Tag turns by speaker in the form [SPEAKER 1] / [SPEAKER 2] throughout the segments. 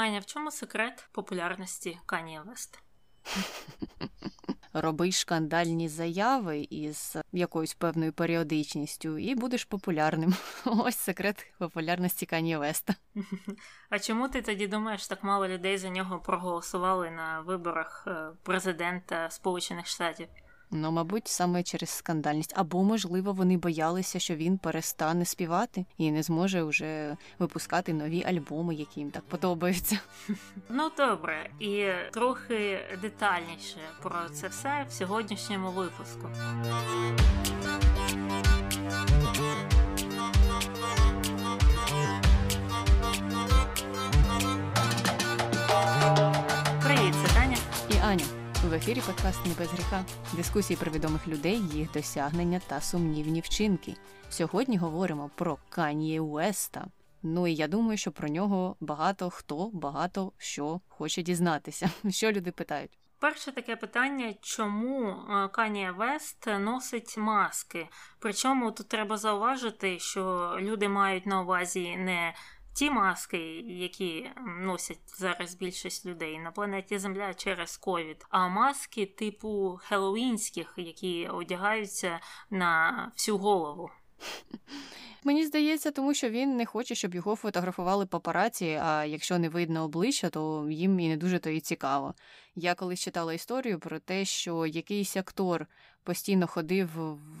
[SPEAKER 1] Аня, в чому секрет популярності Канія Вест?
[SPEAKER 2] Роби шкандальні заяви із якоюсь певною періодичністю, і будеш популярним. Ось секрет популярності Кані Веста.
[SPEAKER 1] А чому ти тоді думаєш, так мало людей за нього проголосували на виборах е, президента Сполучених Штатів?
[SPEAKER 2] Ну, мабуть, саме через скандальність. Або, можливо, вони боялися, що він перестане співати і не зможе вже випускати нові альбоми, які їм так подобаються.
[SPEAKER 1] Ну добре, і трохи детальніше про це все в сьогоднішньому випуску.
[SPEAKER 2] В ефірі подкаст «Не без гріха. Дискусії про відомих людей, їх досягнення та сумнівні вчинки. Сьогодні говоримо про Кан'є Уеста. Ну і я думаю, що про нього багато хто багато що хоче дізнатися. Що люди питають?
[SPEAKER 1] Перше таке питання, чому Канія Вест носить маски? Причому тут треба зауважити, що люди мають на увазі не ті маски, які носять зараз більшість людей на планеті Земля через ковід, а маски типу хеллоуінських, які одягаються на всю голову.
[SPEAKER 2] Мені здається, тому що він не хоче, щоб його фотографували папараці, а якщо не видно обличчя, то їм і не дуже то і цікаво. Я колись читала історію про те, що якийсь актор постійно ходив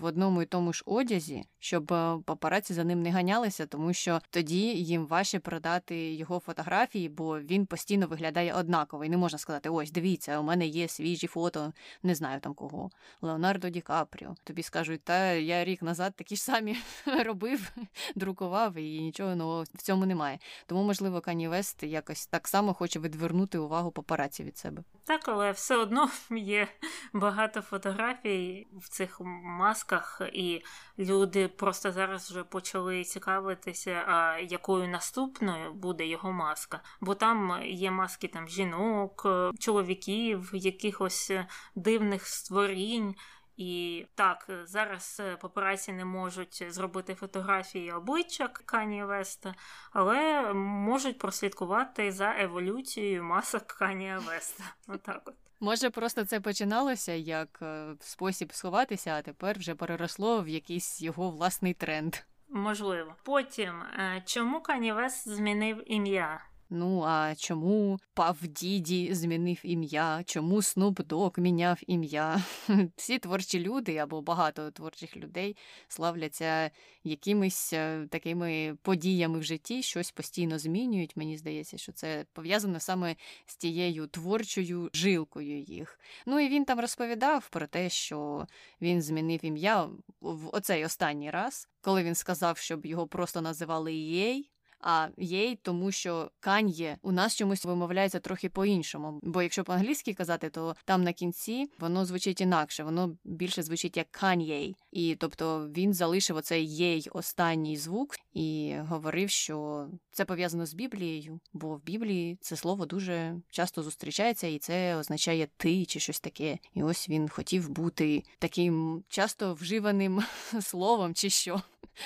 [SPEAKER 2] в одному і тому ж одязі, щоб е, папараці за ним не ганялися, тому що тоді їм важче продати його фотографії, бо він постійно виглядає однаково. І не можна сказати: ось, дивіться, у мене є свіжі фото, не знаю там кого. Леонардо Ді Капріо. Тобі скажуть, та я рік назад такі ж самі робив, друкував, і нічого нового в цьому немає. Тому, можливо, Кані Вест якось так само хоче відвернути увагу папараці від себе.
[SPEAKER 1] Так, але все одно є багато фотографій в цих масках, і люди просто зараз вже почали цікавитися, а якою наступною буде його маска. Бо там є маски там жінок, чоловіків, якихось дивних створінь. І так, зараз папараці не можуть зробити фотографії обличчя Кані Веста, але можуть прослідкувати за еволюцією масок Кані Веста. Отак от.
[SPEAKER 2] Може, просто це починалося як е, спосіб сховатися, а тепер вже переросло в якийсь його власний тренд.
[SPEAKER 1] Можливо. Потім, е, чому Канівес змінив ім'я?
[SPEAKER 2] Ну а чому Пав Діді змінив ім'я? Чому Снуп Дог міняв ім'я? Всі творчі люди або багато творчих людей славляться якимись е, такими подіями в житті, щось постійно змінюють. Мені здається, що це пов'язано саме з тією творчою жилкою їх. Ну і він там розповідав про те, що він змінив ім'я в оцей останній раз, коли він сказав, щоб його просто називали Єй а єй, тому що кан'є у нас чомусь вимовляється трохи по-іншому. Бо якщо по-англійськи казати, то там на кінці воно звучить інакше, воно більше звучить як кан'єй. І тобто він залишив оцей єй останній звук і говорив, що це пов'язано з Біблією, бо в Біблії це слово дуже часто зустрічається, і це означає ти чи щось таке. І ось він хотів бути таким часто вживаним словом, чи що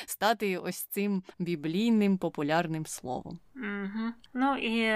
[SPEAKER 2] стати ось цим біблійним популярним словом.
[SPEAKER 1] Угу. Ну і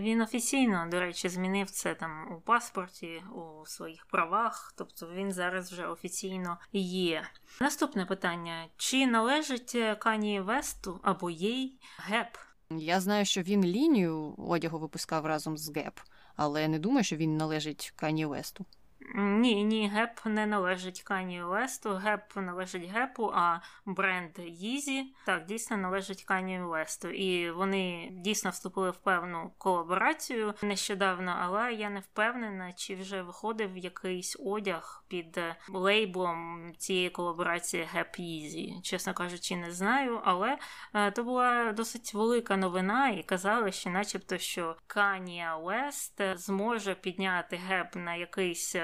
[SPEAKER 1] він офіційно, до речі, змінив це там у паспорті, у своїх правах, тобто він зараз вже офіційно є. Наступне питання: чи належить Кані Весту або Ye Gap?
[SPEAKER 2] Я знаю, що він лінію одягу випускав разом з Gap, але не думаю, що він належить Кані Весту.
[SPEAKER 1] Ні, ні, Gap не належить Кані Весту, Gap належить Gap у, а бренд Yeezy так дійсно належить Кані Весту. І вони дійсно вступили в певну колаборацію нещодавно, але я не впевнена, чи вже виходив якийсь одяг під лейблом цієї колаборації Gap Yeezy. Чесно кажучи, не знаю, але е, то була досить велика новина, і казали, що, начебто, що Каньє Вест зможе підняти Gap на якийсь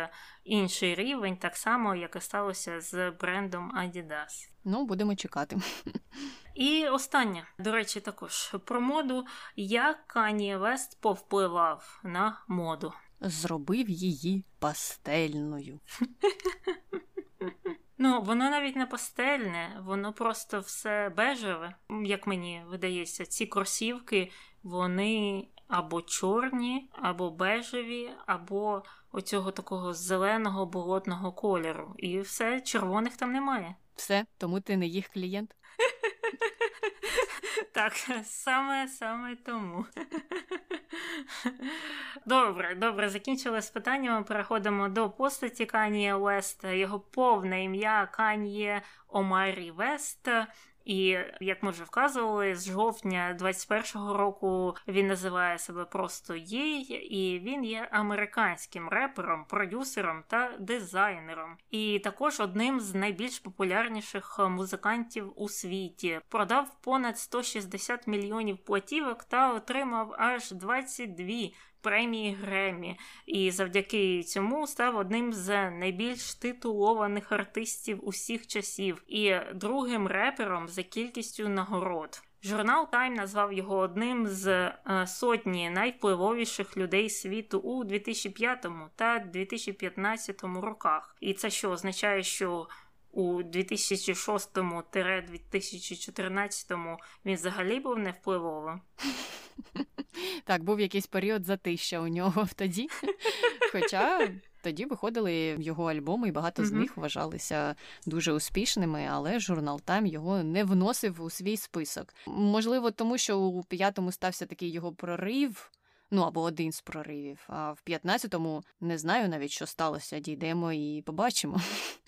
[SPEAKER 1] інший рівень, так само, як і сталося з брендом Adidas.
[SPEAKER 2] Ну, будемо чекати.
[SPEAKER 1] І останнє, до речі, також про моду, як Кані Вест повпливав на моду.
[SPEAKER 2] Зробив її пастельною.
[SPEAKER 1] Ну, воно навіть не пастельне, воно просто все бежеве, як мені видається, ці кросівки, вони або чорні, або бежеві, або оцього такого зеленого болотного кольору. І все, червоних там немає.
[SPEAKER 2] Все, тому ти не їх клієнт.
[SPEAKER 1] Так, саме саме тому. Добре, добре, закінчили з питаннями. Переходимо до постаті Каніє Веста. Його повне ім'я Каніє Омарі Вест. І як ми вже вказували, з жовтня 21-го року він називає себе просто Єй, і він є американським репером, продюсером та дизайнером, і також одним з найбільш популярніших музикантів у світі. Продав понад 160 мільйонів платівок та отримав аж 22 премії Гремі, і завдяки цьому став одним з найбільш титулованих артистів усіх часів і другим репером за кількістю нагород. Журнал Time назвав його одним з е, сотні найвпливовіших людей світу у 2005 та 2015 роках. І це що означає, що у 2006-2014 він взагалі був невпливовим.
[SPEAKER 2] Так, був якийсь період затища у нього тоді. Хоча тоді виходили його альбоми, і багато з них вважалися дуже успішними, але журнал Time його не вносив у свій список. Можливо, тому що у п'ятому стався такий його прорив ну або один з проривів. А в 15-му не знаю навіть, що сталося. Дійдемо і побачимо.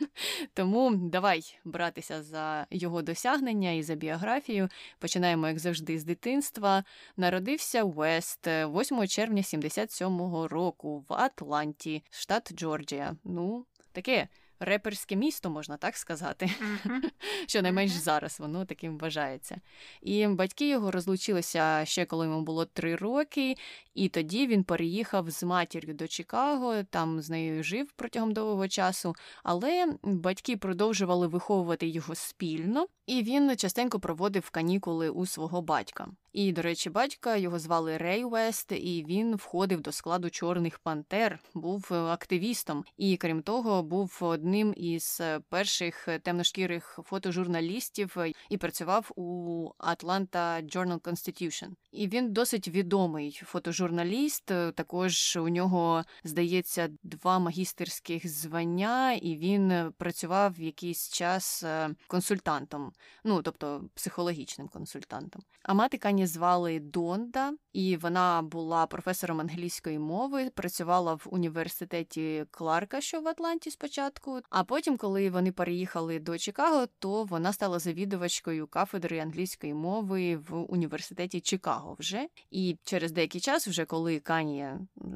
[SPEAKER 2] Тому давай братися за його досягнення і за біографію. Починаємо, як завжди, з дитинства. Народився Уест 8 червня 77-го року в Атланті, штат Джорджія. Ну, таке реперське місто, можна так сказати, uh-huh. що найменш uh-huh. зараз воно таким вважається. І батьки його розлучилися ще коли йому було три роки, і тоді він переїхав з матір'ю до Чикаго, там з нею жив протягом довгого часу, але батьки продовжували виховувати його спільно, і він частенько проводив канікули у свого батька. І, до речі, батька його звали Рей Вест, і він входив до складу Чорних Пантер, був активістом. І крім того, був одним із перших темношкірих фотожурналістів і працював у Atlanta Journal Constitution. І він досить відомий фотожурналіст. Також у нього здається два магістерських звання, і він працював якийсь час е, консультантом, ну тобто психологічним консультантом. А мати Кані звали Донда, і вона була професором англійської мови, працювала в університеті Кларка, що в Атланті спочатку. А потім, коли вони переїхали до Чикаго, то вона стала завідувачкою кафедри англійської мови в університеті Чикаго вже. І через деякий час, вже коли Кані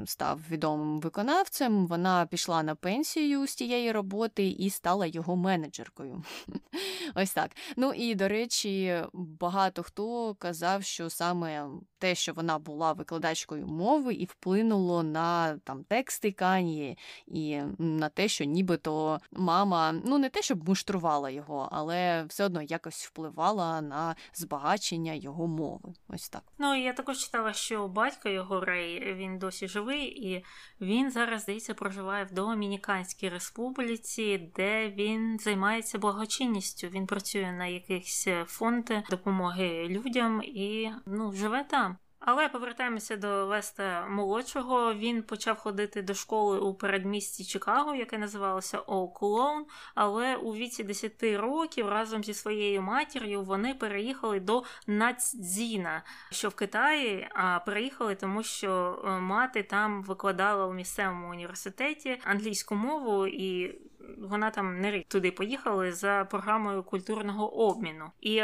[SPEAKER 2] став відомим виконавцем, вона пішла на пенсію з тієї роботи і стала його менеджеркою. Ось так. Ну і до речі, багато хто казав, що саме те, що вона була викладачкою мови, і вплинуло на там тексти Канії, і на те, що нібито мама ну не те, щоб муштрувала його, але все одно якось впливала на збагачення його мови. Ось так.
[SPEAKER 1] Ну я також читала, що батько його Рей він досі живий, і він зараз здається проживає в Домініканській республіці, де він займається благочинністю. Він працює на якихось фонди допомоги людям і ну живе там. Але повертаємося до Веста молодшого. Він почав ходити до школи у передмісті Чикаго, яке називалося Оуклоун. Але у віці 10 років разом зі своєю матір'ю вони переїхали до Нацдзіна, що в Китаї. А переїхали, тому що е, мати там викладала у місцевому університеті англійську мову і вона там не рік туди поїхала за програмою культурного обміну. І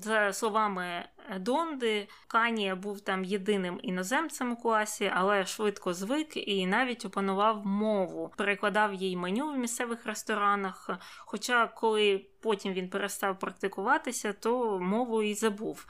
[SPEAKER 1] за словами Донди, Канія був там єдиним іноземцем у класі, але швидко звик і навіть опанував мову, перекладав їй меню в місцевих ресторанах. Хоча, коли потім він перестав практикуватися, то мову і забув.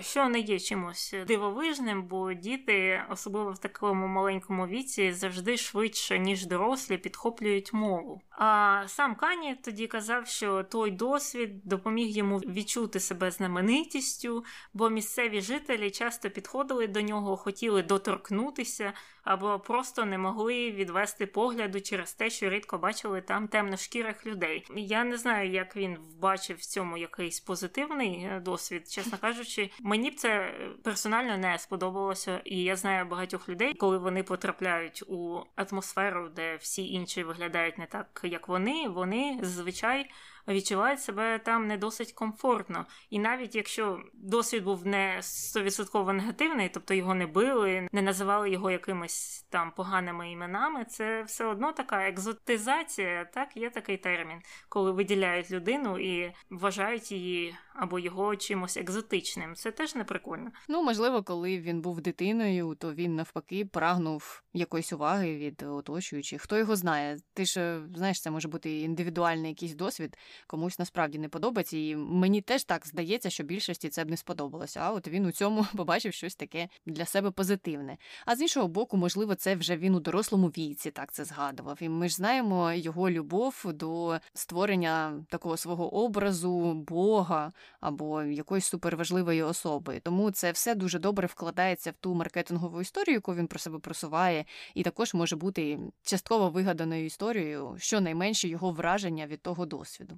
[SPEAKER 1] Що не є чимось дивовижним, бо діти, особливо в такому маленькому віці, завжди швидше, ніж дорослі, підхоплюють мову. А сам Кані тоді казав, що той досвід допоміг йому відчути себе знаменитістю, бо місцеві жителі часто підходили до нього, хотіли доторкнутися або просто не могли відвести погляду через те, що рідко бачили там темношкірих людей. Я не знаю, як він вбачив в цьому якийсь позитивний е, досвід, чесно кажучи, мені б це персонально не сподобалося, і я знаю багатьох людей, коли вони потрапляють у атмосферу, де всі інші виглядають не так, як вони. Вони зазвичай відчувають себе там не досить комфортно. І навіть якщо досвід був не 100% негативний, тобто його не били, не називали його якимись там поганими іменами, це все одно така екзотизація, так є такий термін, коли виділяють людину і вважають її або його чимось екзотичним. Це теж не прикольно.
[SPEAKER 2] Ну можливо, коли він був дитиною, то він навпаки прагнув якоїсь уваги від оточуючих. Хто його знає? Ти ж знаєш, це може бути індивідуальний якийсь досвід, комусь насправді не подобається. І мені теж так здається, що більшості це б не сподобалося. А от він у цьому побачив щось таке для себе позитивне. А з іншого боку, можливо, це вже він у дорослому віці так це згадував. І ми ж знаємо його любов до створення такого свого образу, Бога або якоїсь суперважливої особи. Тому це все дуже добре вкладається в ту маркетингову історію, яку він про себе просуває, і також може бути частково вигаданою історією, щонайменше його враження від того досвіду.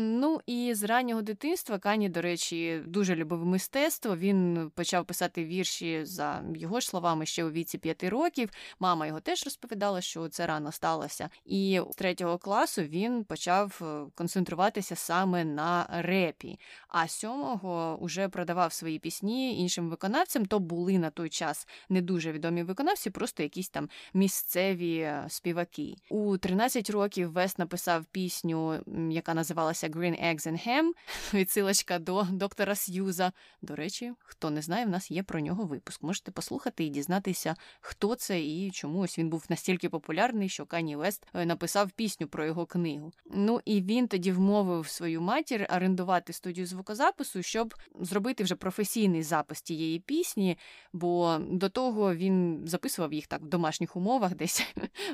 [SPEAKER 2] Ну і з раннього дитинства Кані, до речі, дуже любив мистецтво. Він почав писати вірші за його ж словами ще у віці п'яти років. Мама його теж розповідала, що це рано сталося. І з третього класу він почав е, концентруватися саме на репі. А сьомого вже продавав свої пісні іншим виконавцям. То були на той час не дуже відомі виконавці, просто якісь там місцеві е, співаки. У 13 років Вес написав пісню, яка називалася Green Eggs and Ham, відсилочка до доктора Сьюза. До речі, хто не знає, в нас є про нього випуск. Можете послухати і дізнатися, хто це і чому ось він був настільки популярний, що Кані Вест е, написав пісню про його книгу. Ну і він тоді вмовив свою матір орендувати студію звукозапису, щоб зробити вже професійний запис тієї пісні, бо до того він записував їх так в домашніх умовах, десь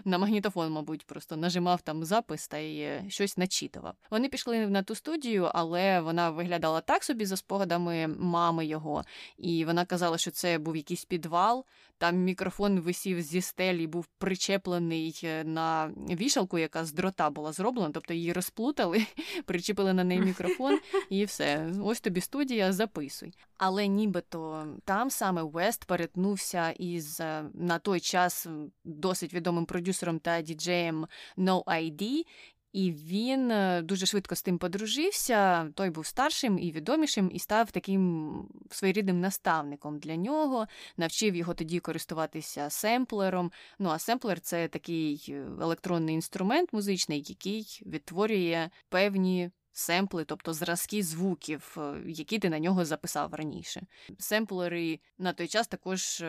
[SPEAKER 2] на магнітофон, мабуть, просто нажимав там запис та й е, щось начитував. Вони пішли потрапили на ту студію, але вона виглядала так собі за спогадами мами його. І вона казала, що це був якийсь підвал. Там мікрофон висів зі стелі, був причеплений е, на вішалку, яка з дрота була зроблена, тобто її розплутали, причепили на неї мікрофон, і все. Ось тобі студія, записуй. Але нібито там саме Вест перетнувся із е, на той час досить відомим продюсером та діджеєм No ID, і він е, дуже швидко з тим подружився. Той був старшим і відомішим, і став таким своєрідним наставником для нього, навчив його тоді користуватися семплером. Ну а семплер це такий е, електронний інструмент музичний, який відтворює певні. Семпли, тобто зразки звуків, е, які ти на нього записав раніше. Семплери на той час також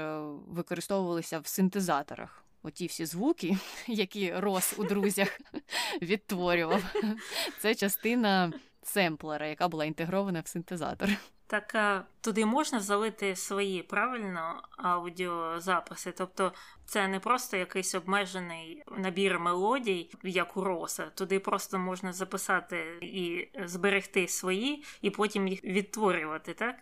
[SPEAKER 2] використовувалися в синтезаторах оті всі звуки, які Рос у друзях відтворював. Це частина семплера, яка була інтегрована в синтезатор.
[SPEAKER 1] Так а туди можна залити свої правильно аудіозаписи, тобто це не просто якийсь обмежений набір мелодій, як у роса. Туди просто можна записати і зберегти свої, і потім їх відтворювати, так?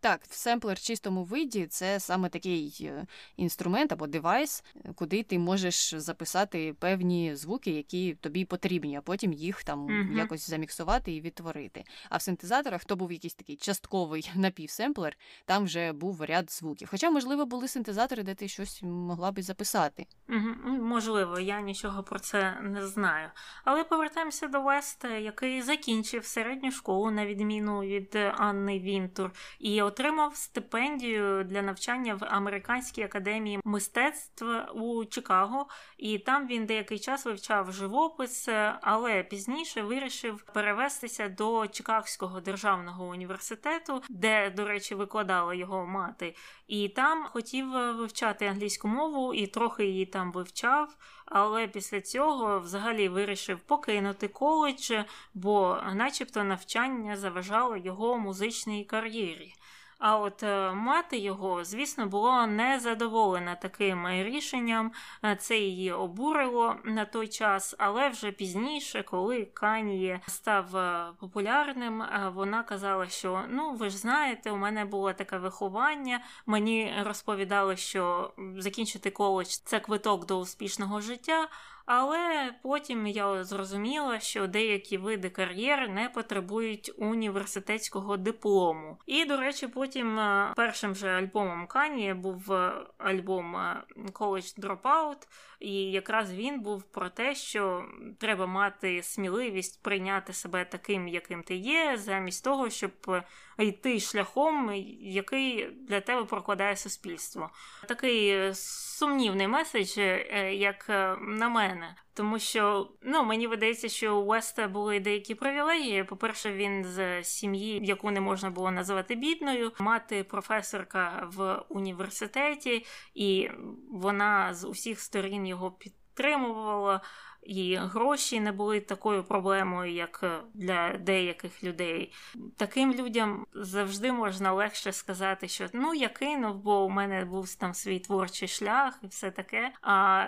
[SPEAKER 2] Так, семплер в чистому виді це саме такий е, інструмент або девайс, куди ти можеш записати певні звуки, які тобі потрібні, а потім їх там uh-huh. якось заміксувати і відтворити. А в синтезаторах то був якийсь такий частковий напівсемплер, там вже був ряд звуків. Хоча, можливо, були синтезатори, де ти щось могла би записати.
[SPEAKER 1] Uh-huh. Можливо, я нічого про це не знаю. Але повертаємося до Веста, який закінчив середню школу, на відміну від Анни Вінтур. І і отримав стипендію для навчання в американській академії мистецтв у Чикаго. І там він деякий час вивчав живопис, але пізніше вирішив перевестися до Чикагського державного університету, де, до речі, викладала його мати. І там хотів вивчати англійську мову і трохи її там вивчав. Але після цього взагалі вирішив покинути коледж, бо, начебто, навчання заважало його музичній кар'єрі. А от е, мати його, звісно, була незадоволена таким рішенням. Е, це її обурило на той час, але вже пізніше, коли Каніє став е, популярним, вона казала, що ну ви ж знаєте, у мене було таке виховання. Мені розповідали, що закінчити коледж це квиток до успішного життя. Але потім я зрозуміла, що деякі види кар'єр не потребують університетського диплому. І, до речі, потім е, першим же альбомом Кані був е, альбом е, College Dropout, і якраз він був про те, що треба мати сміливість прийняти себе таким, яким ти є, замість того, щоб йти шляхом, який для тебе прокладає суспільство. Такий сумнівний меседж, як на мене. Тому що ну мені видається, що у Уеста були деякі привілегії. По-перше, він з сім'ї, яку не можна було називати бідною, мати професорка в університеті, і вона з усіх сторін його підтримувала. І гроші не були такою проблемою, як для деяких людей. Таким людям завжди можна легше сказати, що ну я кинув, бо у мене був там свій творчий шлях і все таке. А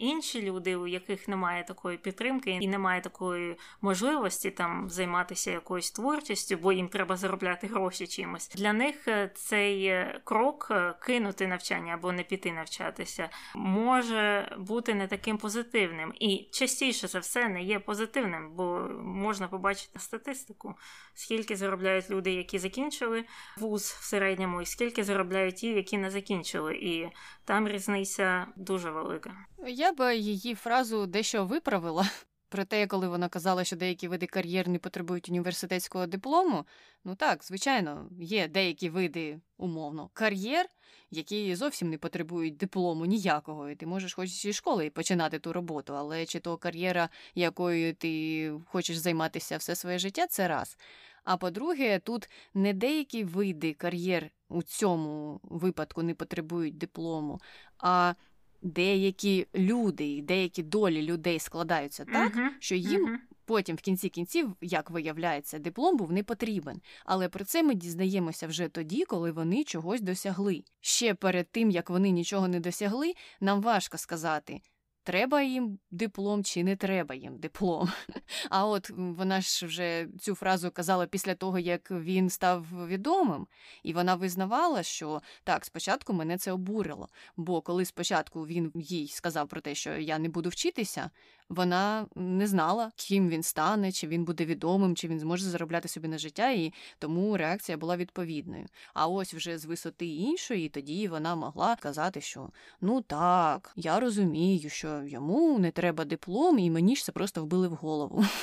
[SPEAKER 1] інші люди, у яких немає такої підтримки і немає такої можливості там займатися якоюсь творчістю, бо їм треба заробляти гроші чимось. Для них е, цей е, крок е, кинути навчання або не піти навчатися може бути не таким позитивним, і частіше за все не є позитивним, бо можна побачити статистику, скільки заробляють люди, які закінчили вуз в середньому, і скільки заробляють ті, які не закінчили, і там різниця дуже велика.
[SPEAKER 2] Я би її фразу дещо виправила. Проте, коли вона казала, що деякі види кар'єр не потребують університетського диплому, ну так, звичайно, є деякі види умовно кар'єр, які зовсім не потребують диплому ніякого. І ти можеш хоч зі школи починати ту роботу, але чи то кар'єра, якою ти хочеш займатися все своє життя, це раз. А по-друге, тут не деякі види кар'єр у цьому випадку не потребують диплому, а деякі люди і деякі долі людей складаються так, uh-huh. що їм. Uh-huh. Потім, в кінці кінців, як виявляється, диплом був не потрібен. Але про це ми дізнаємося вже тоді, коли вони чогось досягли. Ще перед тим як вони нічого не досягли, нам важко сказати, треба їм диплом чи не треба їм диплом. А от вона ж вже цю фразу казала після того, як він став відомим, і вона визнавала, що так, спочатку мене це обурило. Бо коли спочатку він їй сказав про те, що я не буду вчитися, вона не знала, ким він стане, чи він буде відомим, чи він зможе заробляти собі на життя, і тому реакція була відповідною. А ось вже з висоти іншої, тоді вона могла казати, що ну так, я розумію, що йому не треба диплом, і мені ж це просто вбили в голову.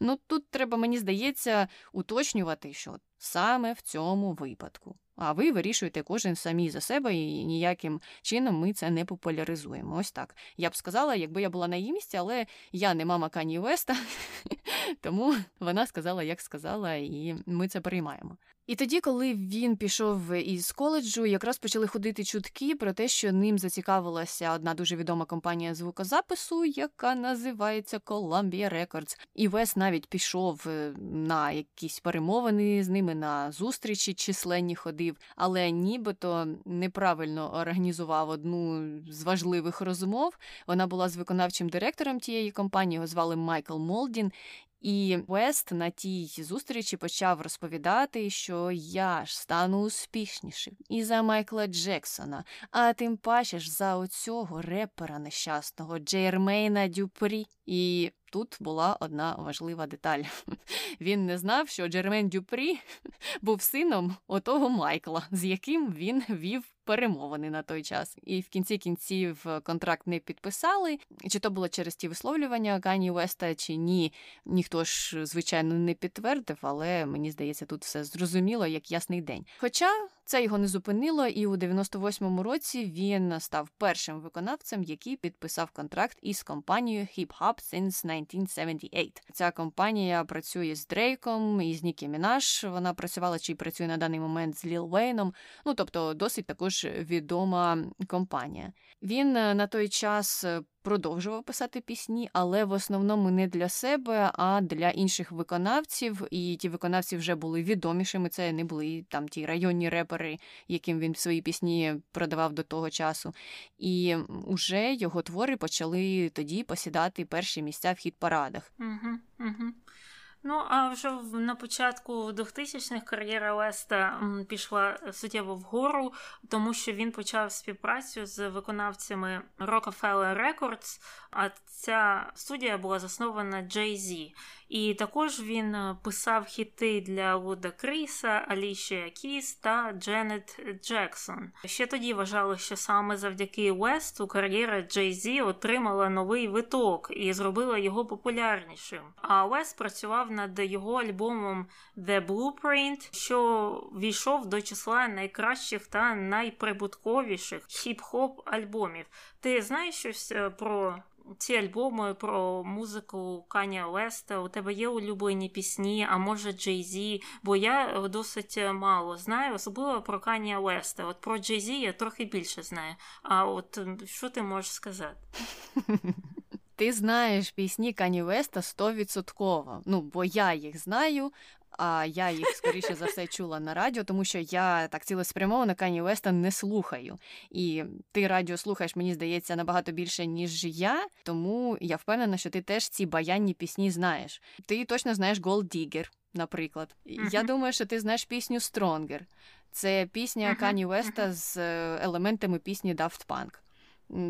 [SPEAKER 2] Ну тут треба, мені здається, уточнювати, що саме в цьому випадку. А ви вирішуєте кожен самі за себе, і ніяким чином ми це не популяризуємо. Ось так. Я б сказала, якби я була на її місці, але я не мама Кані Веста, тому вона сказала, як сказала, і ми це приймаємо. І тоді, коли він пішов із коледжу, якраз почали ходити чутки про те, що ним зацікавилася одна дуже відома компанія звукозапису, яка називається Columbia Records. І Вес навіть пішов е, на якісь перемовини з ними на зустрічі численні ходив, але нібито неправильно організував одну з важливих розмов. Вона була з виконавчим директором тієї компанії, його звали Майкл Молдін. І Вест на тій зустрічі почав розповідати, що я ж стану успішнішим і за Майкла Джексона, а тим паче ж за оцього репера нещасного Джейрмейна Дюпрі. І тут була одна важлива деталь. Він не знав, що Джермен Дюпрі був сином отого Майкла, з яким він вів перемовини на той час. І в кінці кінців контракт не підписали. Чи то було через ті висловлювання Кані Уеста, чи ні, ніхто ж, звичайно, не підтвердив, але мені здається, тут все зрозуміло, як ясний день. Хоча це його не зупинило, і у 98-му році він став першим виконавцем, який підписав контракт із компанією Hip Hop Since 1978. Ця компанія працює з Дрейком і з Нікі Мінаш. Вона працювала чи працює на даний момент з Ліл Вейном. Ну тобто, досить також відома компанія. Він е, на той час е, продовжував писати пісні, але в основному не для себе, а для інших виконавців. І ті виконавці вже були відомішими. Це не були там ті районні репери, яким він свої пісні продавав до того часу. І вже його твори почали тоді посідати перші місця в хіт парадах.
[SPEAKER 1] Угу, угу. Ну, а вже на початку 2000-х кар'єра Леста пішла суттєво вгору, тому що він почав співпрацю з виконавцями Rockefeller Records, а ця студія була заснована Jay-Z. І також він е, писав хіти для Вуда Кріса, Алішія Кіс та Дженет Джексон. Ще тоді вважали, що саме завдяки Весту кар'єра Джей Зі отримала новий виток і зробила його популярнішим. А Вест працював над його альбомом The Blueprint, що війшов до числа найкращих та найприбутковіших хіп-хоп альбомів. Ти знаєш щось е, про ці альбоми про музику Каня Веста, у тебе є улюблені пісні, а може Джей Зі, бо я досить мало знаю, особливо про Каня Веста. От про Джей Зі я трохи більше знаю. А от що ти можеш сказати?
[SPEAKER 2] Ти знаєш пісні Кані Веста стовідсотково. Ну, бо я їх знаю, а я їх скоріше за все чула на радіо, тому що я так цілеспрямовано Кані Веста не слухаю. І ти радіо слухаєш, мені здається, набагато більше, ніж я. Тому я впевнена, що ти теж ці баянні пісні знаєш. Ти точно знаєш Gold Digger, наприклад. Uh-huh. Я думаю, що ти знаєш пісню Stronger. Це пісня uh-huh. Кані Веста з е, елементами пісні Daft Punk.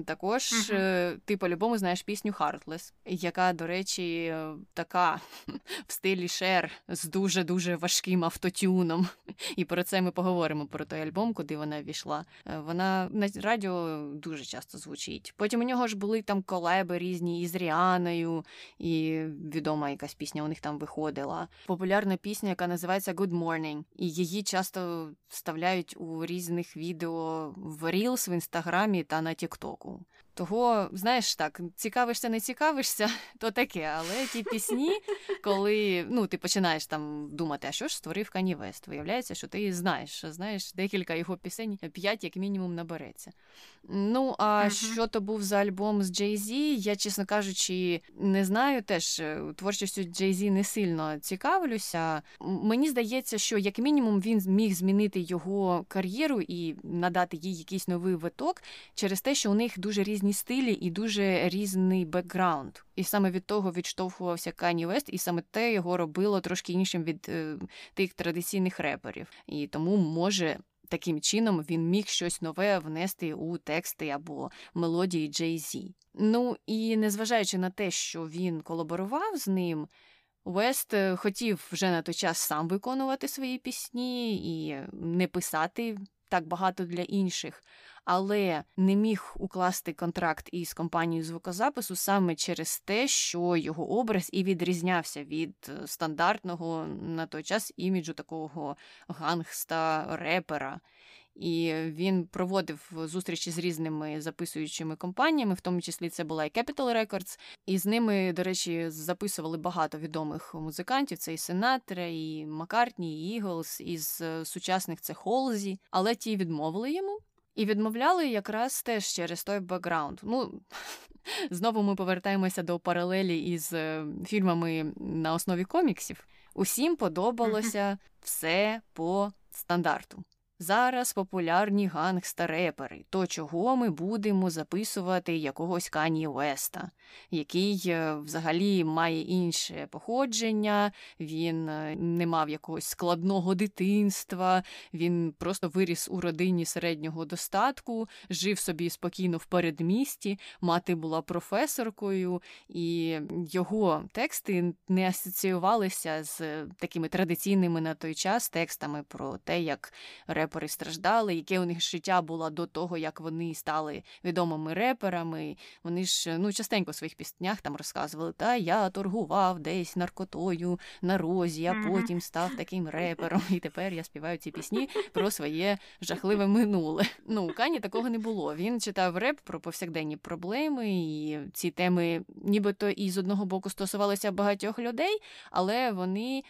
[SPEAKER 2] Також uh-huh. ти по-любому знаєш пісню Heartless, яка, до речі, така в стилі Шер з дуже-дуже важким автотюном. І про це ми поговоримо про той альбом, куди вона війшла. Е, вона на радіо дуже часто звучить. Потім у нього ж були там колеби різні із Ріаною, і відома якась пісня у них там виходила. Популярна пісня, яка називається Good Morning. І її часто вставляють у різних відео в Reels в інстаграмі та на TikTok. 多功。Того, знаєш, так, цікавишся, не цікавишся, то таке. Але ті пісні, коли ну, ти починаєш там думати, а що ж створив Кані Вест, виявляється, що ти знаєш, знаєш, декілька його пісень, п'ять, як мінімум, набереться. Ну, а uh-huh. що то був за альбом з Джей Зі, я, чесно кажучи, не знаю теж е, творчістю Джей Зі не сильно цікавлюся. Мені здається, що як мінімум він міг змінити його кар'єру і надати їй якийсь новий виток через те, що у них дуже різні стилі і дуже різний бекграунд. І саме від того відштовхувався Кані Вест, і саме те його робило трошки іншим від е, тих традиційних реперів. І тому може Таким чином він міг щось нове внести у тексти або мелодії Джей Зі. Ну і незважаючи на те, що він колаборував з ним, Вест е, хотів вже на той час сам виконувати свої пісні і не писати так багато для інших але не міг укласти контракт із компанією звукозапису саме через те, що його образ і відрізнявся від е, стандартного на той час іміджу такого гангста репера. І він проводив зустрічі з різними записуючими компаніями, в тому числі це була і Capital Records. І з ними, до речі, записували багато відомих музикантів: це і Сенатра, і Маккартні, і Іглс, із сучасних це Холзі. Але ті відмовили йому. І відмовляли якраз теж через той бекграунд. Ну, знову ми повертаємося до паралелі із е, фільмами на основі коміксів. Усім подобалося все по стандарту. Зараз популярні гангста-репери, то чого ми будемо записувати якогось Кані Уеста, який е, взагалі має інше походження, він е, не мав якогось складного дитинства, він просто виріс у родині середнього достатку, жив собі спокійно в передмісті, мати була професоркою, і його тексти не асоціювалися з такими традиційними на той час текстами про те, як реп репери страждали, яке у них життя було до того, як вони стали відомими реперами. Вони ж ну частенько в своїх піснях там розказували, та я торгував десь наркотою на розі, а потім став таким репером. І тепер я співаю ці пісні про своє жахливе минуле. Ну, у Кані такого не було. Він читав реп про повсякденні проблеми, і ці теми, нібито і з одного боку стосувалися багатьох людей, але вони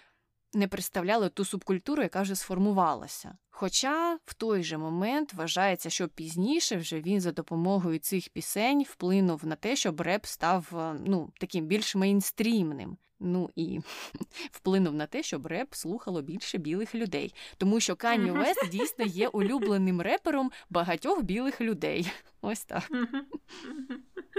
[SPEAKER 2] не представляли ту субкультуру, яка вже сформувалася. Хоча в той же момент вважається, що пізніше вже він за допомогою цих пісень вплинув на те, щоб реп став е, ну, таким більш мейнстрімним. Ну і вплинув на те, щоб реп слухало більше білих людей, тому що Кані Уест дійсно є улюбленим репером багатьох білих людей. Ось так.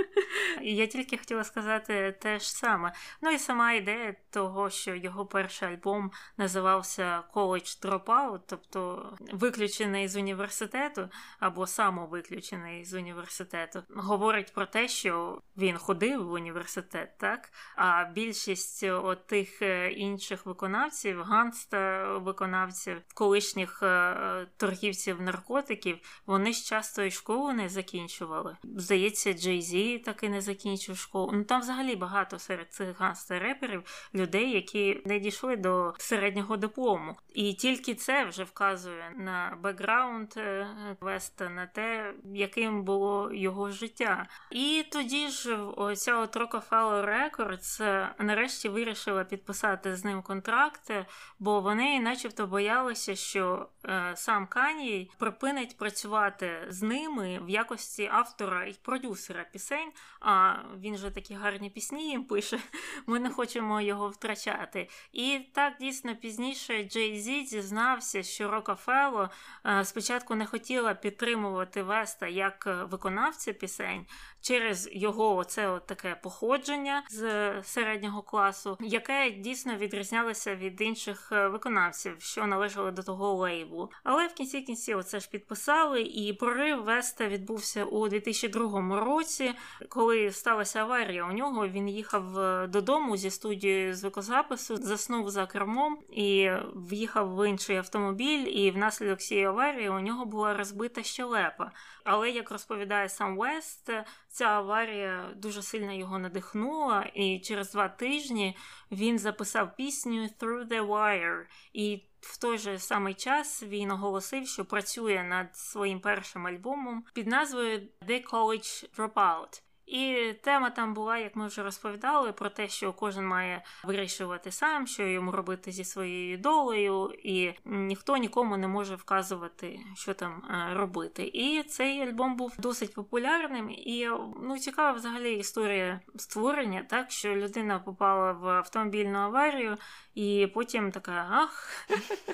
[SPEAKER 1] Я тільки хотіла сказати те ж саме. Ну і сама ідея того, що його перший альбом називався College Dropout, тобто виключений з університету або самовиключений з університету, говорить про те, що він ходив в університет, так? А більшість от тих е, інших виконавців, ганста виконавців, колишніх е, торгівців наркотиків, вони ж часто і школу не закінчували. Здається, Джей Зі таки не закінчив школу. Ну там взагалі багато серед цих ганста-реперів людей, які не дійшли до середнього диплому. І тільки це вже вказує на бекграунд е, Веста, на те, яким було його життя. І тоді ж оця от Rockefeller Records е, нарешті вирішила підписати з ним контракт, бо вони, начебто, боялися, що е, сам Каній припинить працювати з ними в якості автора і продюсера пісень. А він же такі гарні пісні їм пише. Ми не хочемо його втрачати. І так дійсно пізніше Джей Зі дізнався, що Рокафело е, спочатку не хотіла підтримувати Веста як виконавця пісень через його от таке походження з середнього класу, яке дійсно відрізнялося від інших е, виконавців, що належали до того лейблу. Але в кінці кінці оце ж підписали, і прорив Веста відбувся у 2002 році, коли сталася аварія. У нього він їхав е, додому зі студією звукозапису, заснув за кермом і в'їхав в інший автомобіль. І внаслідок цієї аварії у нього була розбита щелепа. Але як розповідає сам Вест, ця аварія дуже сильно його надихнула, і через два тижні він записав пісню Through the Wire. І в той же самий час він оголосив, що працює над своїм першим альбомом під назвою The College Dropout. І тема там була, як ми вже розповідали, про те, що кожен має вирішувати сам, що йому робити зі своєю долею, і ніхто нікому не може вказувати, що там е, робити. І цей альбом був досить популярним. І ну цікава взагалі історія створення, так що людина попала в автомобільну аварію, і потім така: ах,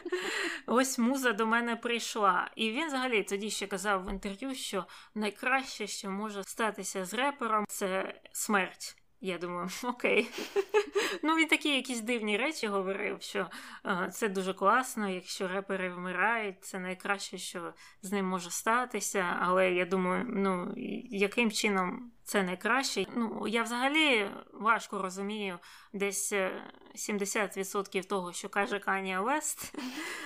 [SPEAKER 1] ось муза до мене прийшла. І він взагалі тоді ще казав в інтерв'ю, що найкраще, що може статися з репером, це смерть. Я думаю, окей. Ну, він такі якісь дивні речі говорив, що е, це дуже класно, якщо репери вмирають, це найкраще, що з ним може статися. Але я думаю, ну яким чином це найкраще? Ну, я взагалі важко розумію десь 70% е, того, що каже Канія Вест,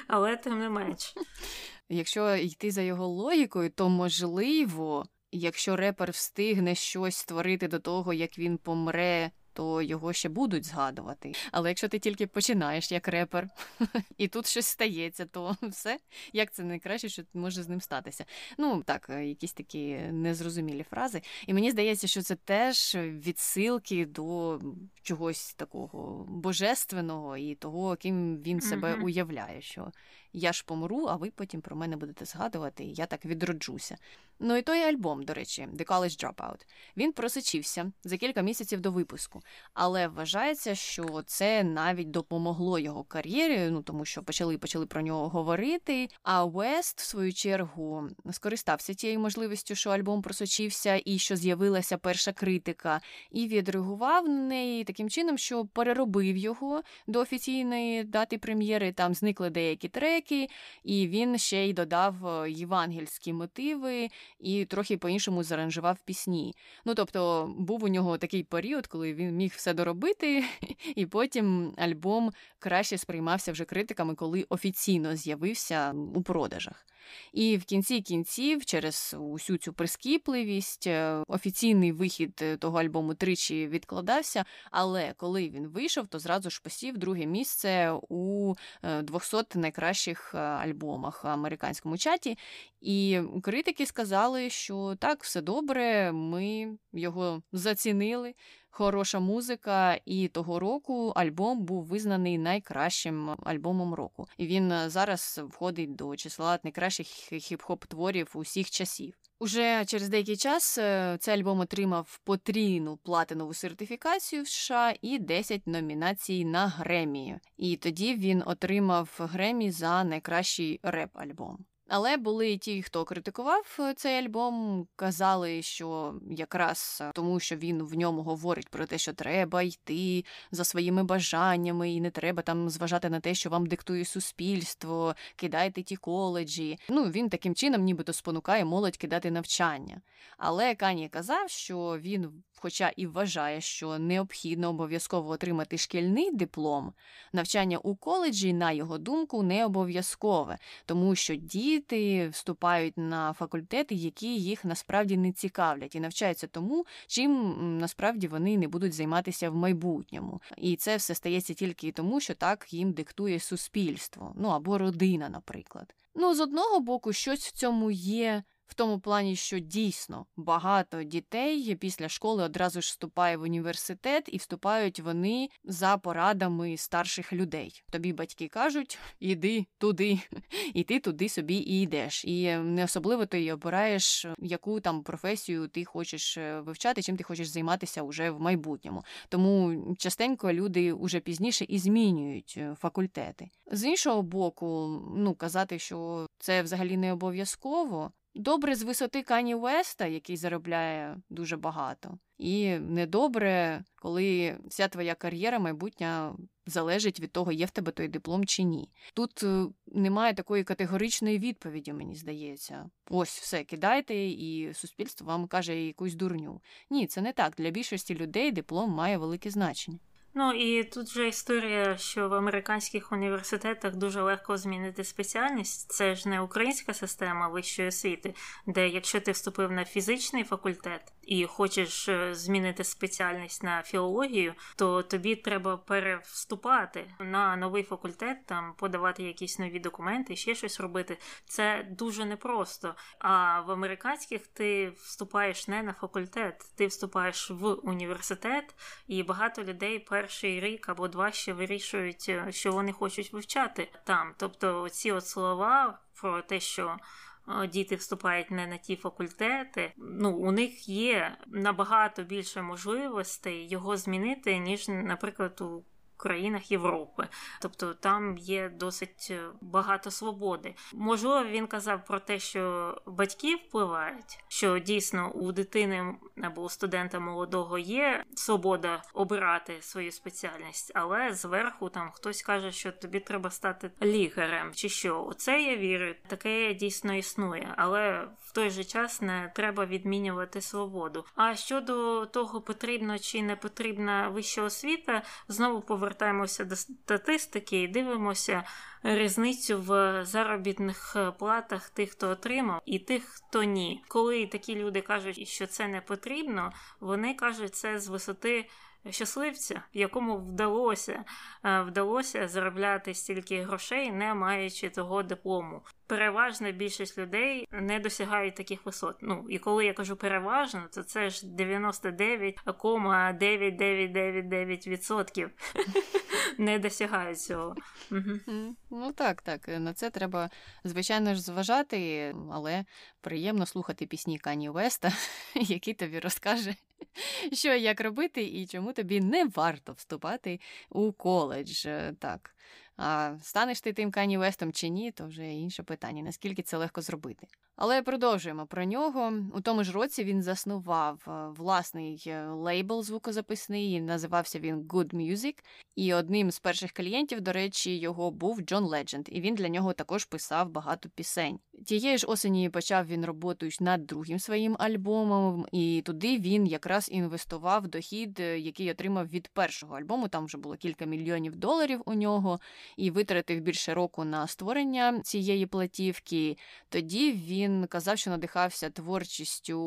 [SPEAKER 1] але тим не менш.
[SPEAKER 2] Якщо йти за його логікою, то можливо якщо репер встигне щось створити до того, як він помре. То його ще будуть згадувати. Але якщо ти тільки починаєш як репер, і тут щось стається, то все як це найкраще, що може з ним статися. Ну так, е, якісь такі незрозумілі фрази. І мені здається, що це теж відсилки до чогось такого божественного і того, ким він себе уявляє. що я ж помру, а ви потім про мене будете згадувати, і я так відроджуся. Ну і той альбом, до речі, The College Dropout, він просочився за кілька місяців до випуску, але вважається, що це навіть допомогло його кар'єрі, ну тому що почали почали про нього говорити. А Вест, в свою чергу, скористався тією можливістю, що альбом просочився і що з'явилася перша критика, і відреагував на неї таким чином, що переробив його до офіційної дати прем'єри. Там зникли деякі треки дискотеки, і він ще й додав е, євангельські мотиви і трохи по-іншому заранжував пісні. Ну тобто був у нього такий період, коли він міг все доробити, і потім альбом краще сприймався вже критиками, коли офіційно з'явився у продажах. І в кінці кінців, через усю цю прискіпливість, е, офіційний вихід е, того альбому тричі відкладався. Але коли він вийшов, то зразу ж посів друге місце у 200 е, найкращих альбомах в американському чаті. І критики сказали, що так, все добре, ми його зацінили хороша музика, і того року альбом був визнаний найкращим альбомом року. І він е, зараз входить до числа найкращих хіп-хоп творів усіх часів. Уже через деякий час е, цей альбом отримав потрійну платинову сертифікацію в США і 10 номінацій на Гремі. І тоді він отримав Гремі за найкращий реп-альбом. Але були ті, хто критикував е, цей альбом, казали, що якраз е, тому, що він в ньому говорить про те, що треба йти за своїми бажаннями, і не треба там зважати на те, що вам диктує суспільство, кидайте ті коледжі. Ну він таким чином, нібито спонукає молодь кидати навчання. Але Кані казав, що він хоча і вважає, що необхідно обов'язково отримати шкільний диплом, навчання у коледжі, на його думку, не обов'язкове, тому що діти вступають на факультети, які їх насправді не цікавлять, і навчаються тому, чим насправді вони не будуть займатися в майбутньому. І це все стається тільки тому, що так їм диктує суспільство, ну або родина, наприклад. Ну, з одного боку, щось в цьому є в тому плані, що дійсно багато дітей після школи одразу ж вступає в університет і вступають вони за порадами старших людей. Тобі батьки кажуть, іди туди, і ти туди собі і йдеш. І не особливо ти обираєш, яку там професію ти хочеш е, вивчати, чим ти хочеш займатися уже в майбутньому. Тому частенько люди уже пізніше і змінюють е, факультети. З іншого боку, ну казати, що це взагалі не обов'язково. Добре з висоти Кані Веста, який заробляє дуже багато, і недобре, коли вся твоя кар'єра майбутня залежить від того, є в тебе той диплом чи ні. Тут е, немає такої категоричної відповіді, мені здається. Ось все кидайте, і суспільство вам каже якусь дурню. Ні, це не так. Для більшості людей диплом має велике значення.
[SPEAKER 1] Ну і тут же історія, що в американських університетах дуже легко змінити спеціальність. Це ж не українська система вищої освіти, де якщо ти вступив на фізичний факультет і хочеш е, змінити спеціальність на філологію, то тобі треба перевступати на новий факультет, там подавати якісь нові документи, ще щось робити. Це дуже непросто. А в американських ти вступаєш не на факультет, ти вступаєш в університет, і багато людей перший рік або два ще вирішують, е, що вони хочуть вивчати там. Тобто ці от слова про те, що діти вступають не на ті факультети. Ну, у них є набагато більше можливостей його змінити, ніж, наприклад, у країнах Європи, тобто там є досить е, багато свободи. Можливо, він казав про те, що батьки впливають, що дійсно у дитини або у студента молодого є свобода обирати свою спеціальність, але зверху там хтось каже, що тобі треба стати лікарем, чи що? Оце я вірю, таке дійсно існує, але в той же час не треба відмінювати свободу. А щодо того, потрібно чи не потрібна вища освіта, знову повернути повертаємося до статистики і дивимося різницю в заробітних платах тих, хто отримав, і тих, хто ні. Коли такі люди кажуть, що це не потрібно, вони кажуть це з висоти щасливця, якому вдалося е, вдалося заробляти стільки грошей, не маючи того диплому. Переважна більшість людей не досягають таких висот. Ну і коли я кажу переважно, то це ж 99,9999% не досягають цього.
[SPEAKER 2] Ну так, так. На це треба звичайно ж зважати, але приємно слухати пісні Кані Веста, який тобі розкаже, що як робити, і чому тобі не варто вступати у коледж. Так. А станеш ти тим Кані Вестом чи ні, то вже інше питання, наскільки це легко зробити. Але продовжуємо про нього. У тому ж році він заснував е, власний е, лейбл звукозаписний, називався він Good Music. І одним з перших клієнтів, до речі, його був Джон Ледженд, і він для нього також писав багато пісень. Тієї ж осені почав він роботу над другим своїм альбомом, і туди він якраз інвестував дохід, е, який отримав від першого альбому. Там вже було кілька мільйонів доларів у нього, і витратив більше року на створення цієї платівки. Тоді він казав, що надихався творчістю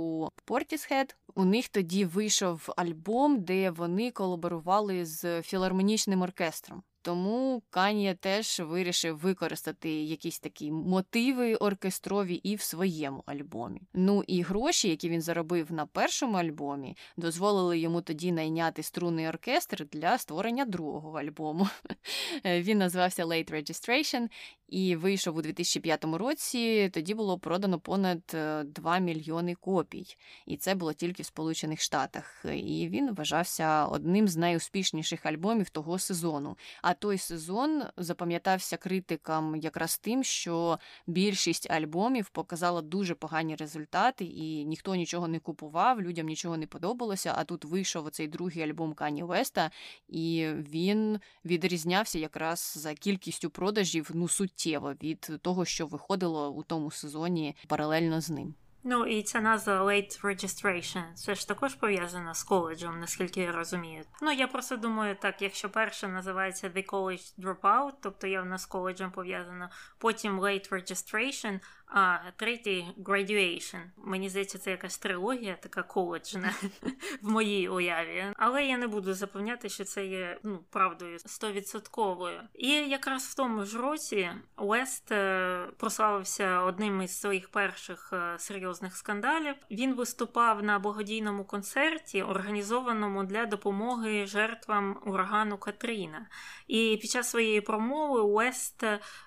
[SPEAKER 2] Portishead. У них тоді вийшов альбом, де вони колаборували з філармонічним оркестром. Тому Кан'є теж вирішив використати якісь такі мотиви оркестрові і в своєму альбомі. Ну і гроші, які він заробив на першому альбомі, дозволили йому тоді найняти струнний оркестр для створення другого альбому. Він назвався Late Registration і вийшов у 2005 році. Тоді було продано понад 2 е, мільйони копій, і це було тільки в Сполучених Штатах. І він вважався одним з найуспішніших альбомів того сезону. А той сезон запам'ятався критикам якраз тим, що більшість альбомів показала дуже погані результати, і ніхто нічого не купував, людям нічого не подобалося. А тут вийшов оцей другий альбом Кані Веста, і він відрізнявся якраз за кількістю продажів ну суттєво від того, що виходило у тому сезоні паралельно з ним.
[SPEAKER 1] Ну і ця назва Late Registration, це ж також пов'язана з коледжем, наскільки я розумію. Ну я просто думаю, так, якщо перше називається The College Dropout, тобто явно з коледжем пов'язано, потім Late Registration, а третій graduation. Мені здається, це якась трилогія, така коледжна в моїй уяві. Але я не буду запевняти, що це є ну, правдою стовідсотковою. І якраз в тому ж році Уест е, прославився одним із своїх перших е, серйозних скандалів. Він виступав на благодійному концерті, організованому для допомоги жертвам урагану Катріна. І під час своєї промови Уест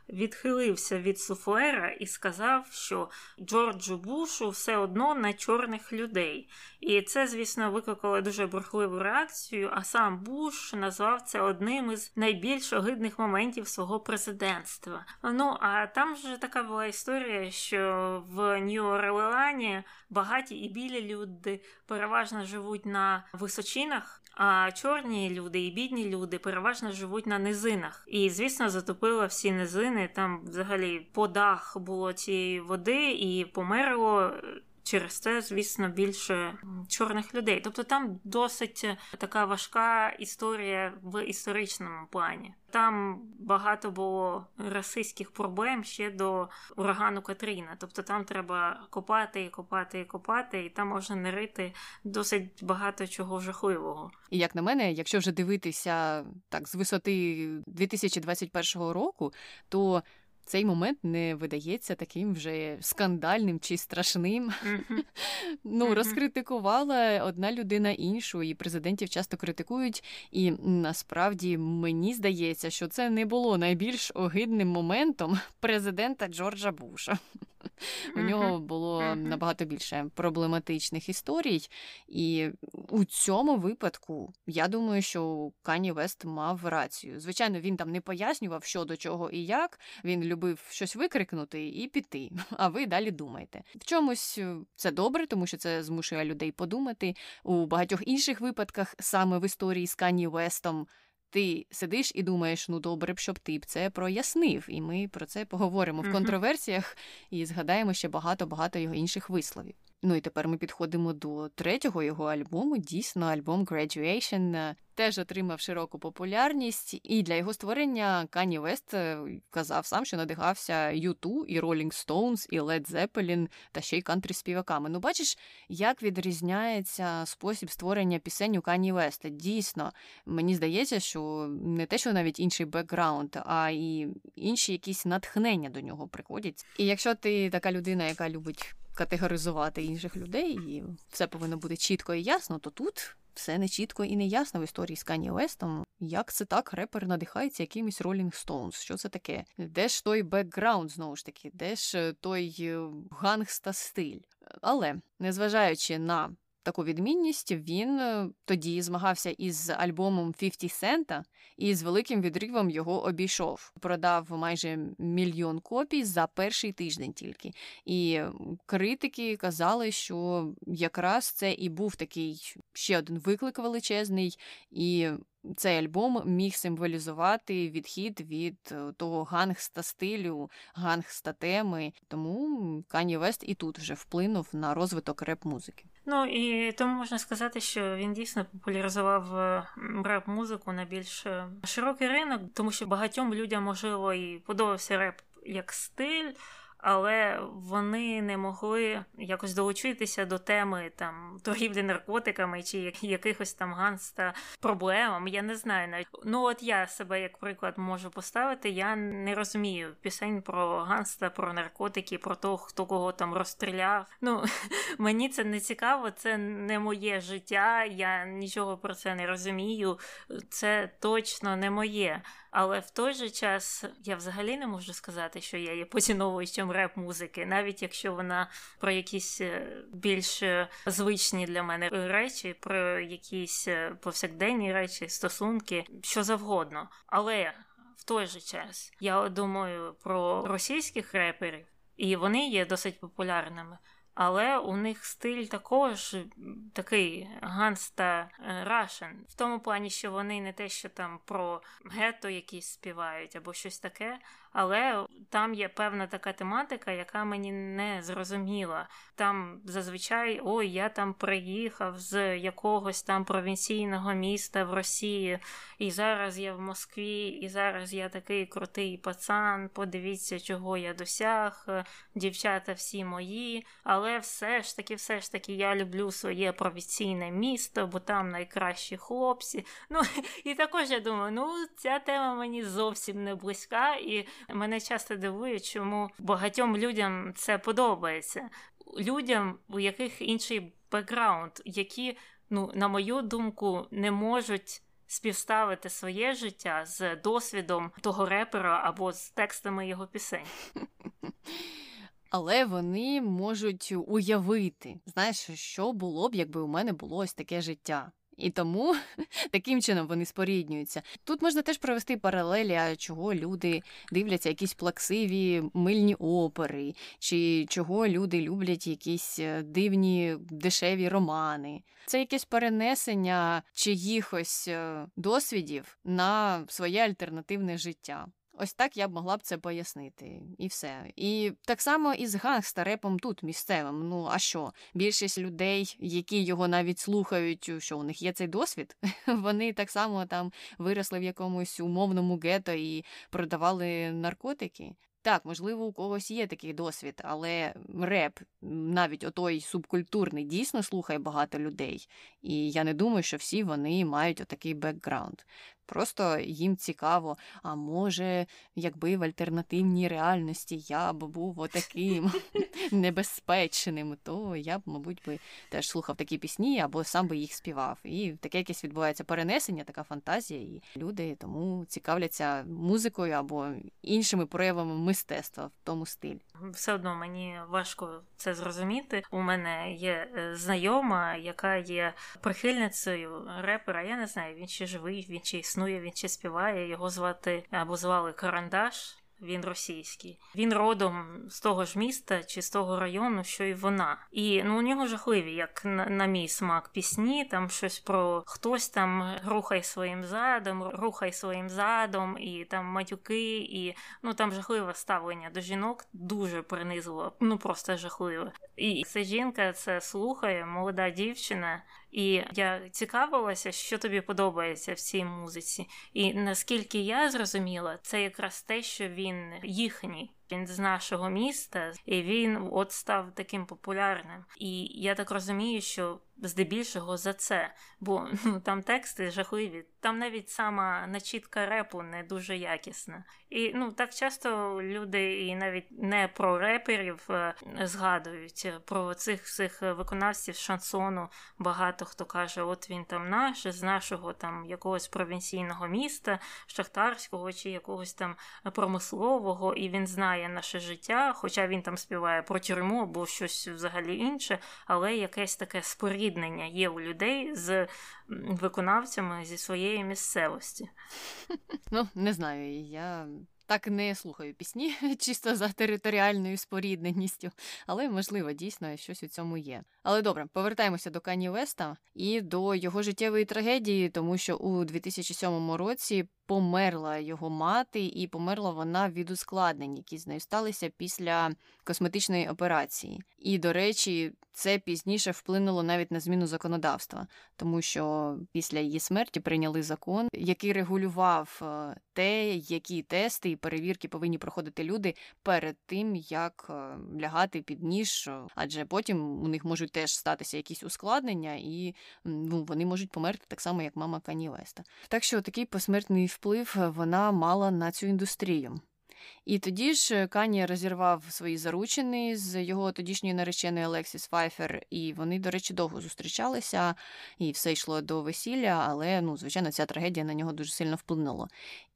[SPEAKER 1] відхилився від суфлера і сказав, що Джорджу Бушу все одно на чорних людей. І це, звісно, викликало дуже бурхливу реакцію. А сам Буш назвав це одним із найбільш огидних моментів свого президентства. Ну а там ж така була історія, що в Нью-Орлеані багаті і білі люди переважно живуть на височинах. А чорні люди і бідні люди переважно живуть на низинах. І, звісно, затопило всі низини. Там взагалі по дах було цієї води і померло Через це, звісно, більше чорних людей. Тобто там досить така важка історія в історичному плані. Там багато було расистських проблем ще до урагану Катріна. Тобто там треба копати і копати і копати, і там можна нарити досить багато чого жахливого.
[SPEAKER 2] І як на мене, якщо вже дивитися так з висоти 2021 року, то цей момент не видається таким вже скандальним чи страшним. Mm-hmm. Ну, розкритикувала одна людина іншу, і президентів часто критикують. І насправді мені здається, що це не було найбільш огидним моментом президента Джорджа Буша. У нього було набагато більше проблематичних історій, і у цьому випадку я думаю, що Кані Вест мав рацію. Звичайно, він там не пояснював, що до чого і як. Він любив щось викрикнути і піти. А ви далі думаєте. В чомусь е, це добре, тому що це змушує людей подумати. У багатьох інших випадках, саме в історії з Кані Вестом ти сидиш і думаєш, ну добре б, щоб ти б це прояснив. І ми про це поговоримо в контроверсіях і згадаємо ще багато-багато його інших висловів. Ну і тепер ми підходимо до третього його альбому. Дійсно, альбом Graduation теж отримав широку популярність, і для його створення Кані Вест казав сам, що надихався U2, і Rolling Stones, і Led Zeppelin, та ще й кантрі співаками. Ну, бачиш, як відрізняється спосіб створення пісень у Кані Веста. Дійсно, мені здається, що не те, що навіть інший бекграунд, а і інші якісь натхнення до нього приходять. І якщо ти така людина, яка любить категоризувати інших людей, і все повинно бути чітко і ясно, то тут все не чітко і не ясно в історії з Кані Уестом. Як це так репер надихається якимось Rolling Stones? Що це таке? Де ж той бекграунд, знову ж таки, де ж е, той е, гангста стиль? Але незважаючи на таку відмінність. Він е, тоді змагався із альбомом 50 Cent і з великим відривом його обійшов. Продав майже мільйон копій за перший тиждень тільки. І критики казали, що якраз це і був такий ще один виклик величезний, і цей альбом міг символізувати відхід від е, того гангста стилю, гангста теми. Тому Кані Вест і тут вже вплинув на розвиток реп-музики.
[SPEAKER 1] Ну і тому можна сказати, що він дійсно популяризував е, реп-музику на більш е, широкий ринок, тому що багатьом людям можливо і подобався реп як стиль але вони не могли якось долучитися до теми там торгівлі наркотиками чи якихось там ганста проблемам. Я не знаю навіть. Ну от я себе як приклад можу поставити. Я не розумію пісень про ганста, про наркотики, про того, хто кого там розстріляв. Ну мені це не цікаво, це не моє життя. Я нічого про це не розумію. Це точно не моє. Але в той же час я взагалі не можу сказати, що я є поціновуючим реп-музики, навіть якщо вона про якісь е, більш е, звичні для мене речі, про якісь е, повсякденні речі, стосунки, що завгодно. Але в той же час я думаю про російських реперів, і вони є досить популярними. Але у них стиль також такий ганста рашен, в тому плані, що вони не те, що там про гетто якісь співають або щось таке, але там є певна така тематика, яка мені не зрозуміла. Там зазвичай ой, я там приїхав з якогось там провінційного міста в Росії, і зараз я в Москві, і зараз я такий крутий пацан. Подивіться, чого я досяг, дівчата всі мої. Але все ж таки, все ж таки, я люблю своє провінційне місто, бо там найкращі хлопці. Ну і також я думаю, ну ця тема мені зовсім не близька. і Мене часто дивує, чому багатьом людям це подобається. Людям, у яких інший бекграунд, які, ну, на мою думку, не можуть співставити своє життя з досвідом того репера або з текстами його пісень.
[SPEAKER 2] Але вони можуть уявити, знаєш, що було б, якби у мене було ось таке життя. І тому таким чином вони споріднюються. Тут можна теж провести паралелі, а чого люди дивляться якісь плаксиві мильні опери, чи чого люди люблять якісь е, дивні дешеві романи. Це якесь перенесення чиїхось е, досвідів на своє альтернативне життя. Ось так я б могла б це пояснити, і все. І так само і з гангстарепом тут місцевим. Ну а що? Більшість людей, які його навіть слухають, що у них є цей досвід, вони так само там виросли в якомусь умовному гето і продавали наркотики. Так, можливо, у когось є такий досвід, але реп, навіть отой субкультурний, дійсно слухає багато людей. І я не думаю, що всі вони мають отакий бекграунд. Просто їм цікаво, а може, якби в альтернативній реальності я б був отаким небезпечним, то я б, мабуть, би теж слухав такі пісні або сам би їх співав. І таке якесь відбувається перенесення, така фантазія, і люди тому цікавляться музикою або іншими проявами мистецтва в тому стилі.
[SPEAKER 1] Все одно мені важко це зрозуміти. У мене є е, знайома, яка є прихильницею репера. Я не знаю, він ще живий, він чи існує, він чи співає. Його звати або звали Карандаш він російський. Він родом з того ж міста чи з того району, що й вона. І ну у нього жахливі, як на, на мій смак, пісні. Там щось про хтось там рухай своїм задом, рухай своїм задом, і там матюки, і ну там жахливе ставлення до жінок дуже принизливо, ну просто жахливе. І ця жінка це слухає, молода дівчина. І я цікавилася, що тобі подобається в цій музиці. І наскільки я зрозуміла, це якраз те, що він їхній. Він з нашого міста, і він от став таким популярним. І я так розумію, що здебільшого за це, бо ну там тексти жахливі, там навіть сама начітка репу не дуже якісна. І ну так часто люди і навіть не про реперів е, згадують про цих всіх виконавців шансону. Багато хто каже: от він там наш, з нашого там якогось провінційного міста, шахтарського чи якогось там промислового, і він знає наше життя, хоча він там співає про тюрму або щось взагалі інше, але якесь таке споріднення є у людей з виконавцями зі своєї місцевості.
[SPEAKER 2] Ну, не знаю, я так не слухаю пісні чисто за територіальною спорідненістю, але можливо дійсно щось у цьому є. Але добре, повертаємося до Кані Веста і до його життєвої трагедії, тому що у 2007 році померла його мати, і померла вона від ускладнень, які з нею сталися після косметичної операції. І, до речі, це пізніше вплинуло навіть на зміну законодавства, тому що після її смерті прийняли закон, який регулював е, те, які тести і перевірки повинні проходити люди перед тим, як е, лягати під ніж, адже потім у них можуть теж статися якісь ускладнення, і ну, вони можуть померти так само, як мама Кані Веста. Так що такий посмертний вплив вона мала на цю індустрію. І тоді ж Кані розірвав свої заручини з його тодішньої нареченої Алексіс Файфер, і вони, до речі, довго зустрічалися, і все йшло до весілля, але ну, звичайно, ця трагедія на нього дуже сильно вплинула.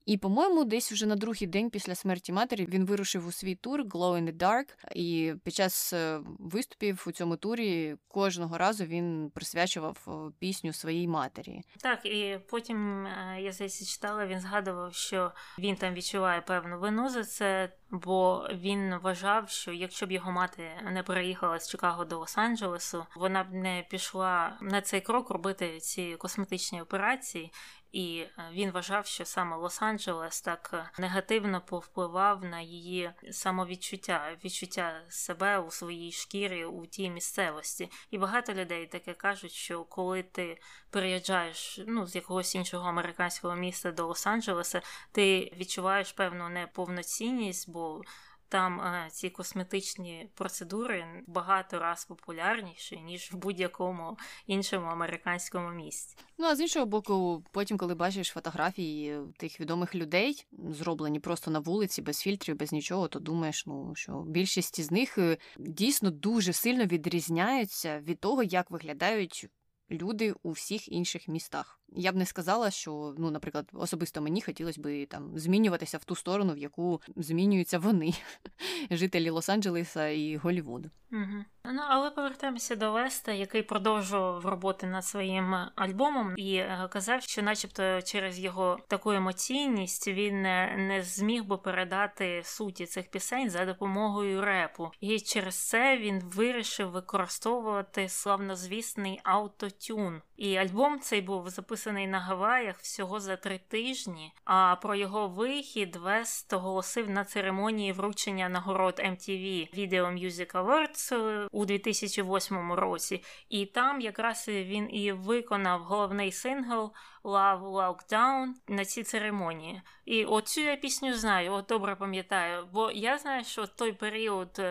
[SPEAKER 2] І, по-моєму, десь вже на другий день після смерті матері він вирушив у свій тур Glow in the Dark, і під час е, виступів у цьому турі кожного разу він присвячував е, пісню своїй матері.
[SPEAKER 1] Так, і потім е, я здається, читала, він згадував, що він там відчуває певну вину за це, бо він вважав, що якщо б його мати не переїхала з Чикаго до Лос-Анджелесу, вона б не пішла на цей крок робити ці косметичні операції. І е, він вважав, що саме Лос-Анджелес так е, негативно повпливав на її самовідчуття, відчуття себе у своїй шкірі у тій місцевості. І багато людей таке кажуть, що коли ти переїжджаєш ну, з якогось іншого американського міста до Лос-Анджелеса, ти відчуваєш певну неповноцінність, бо там е, ці косметичні процедури багато раз популярніші, ніж в будь-якому іншому американському місті.
[SPEAKER 2] Ну а з іншого боку, потім, коли бачиш фотографії тих відомих людей, зроблені просто на вулиці, без фільтрів, без нічого, то думаєш, ну що більшість з них е, дійсно дуже сильно відрізняються від того, як виглядають люди у всіх інших містах. Я б не сказала, що, ну, наприклад, особисто мені хотілося б там змінюватися в ту сторону, в яку змінюються вони, жителі Лос-Анджелеса і Голлівуду.
[SPEAKER 1] Угу. Ну, але повертаємося до Веста, який продовжував роботи над своїм альбомом, і е, казав, що, начебто, через його таку емоційність він не, не зміг би передати суті цих пісень за допомогою репу, і через це він вирішив використовувати славнозвісний автотюн. І альбом цей був записаний на Гаваях всього за три тижні. А про його вихід Вест оголосив на церемонії вручення нагород MTV Video Music Awards у 2008 році. І там якраз він і виконав головний сингл Love Lockdown на цій церемонії. І оцю я пісню знаю, от добре пам'ятаю, бо я знаю, що той період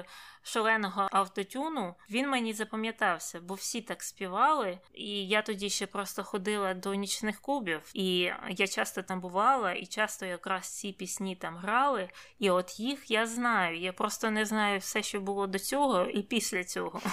[SPEAKER 1] шаленого автотюну він мені запам'ятався, бо всі так співали, і я тоді ще просто ходила до нічних клубів, і я часто там бувала, і часто якраз ці пісні там грали. І от їх я знаю. Я просто не знаю все, що було до цього, і після цього.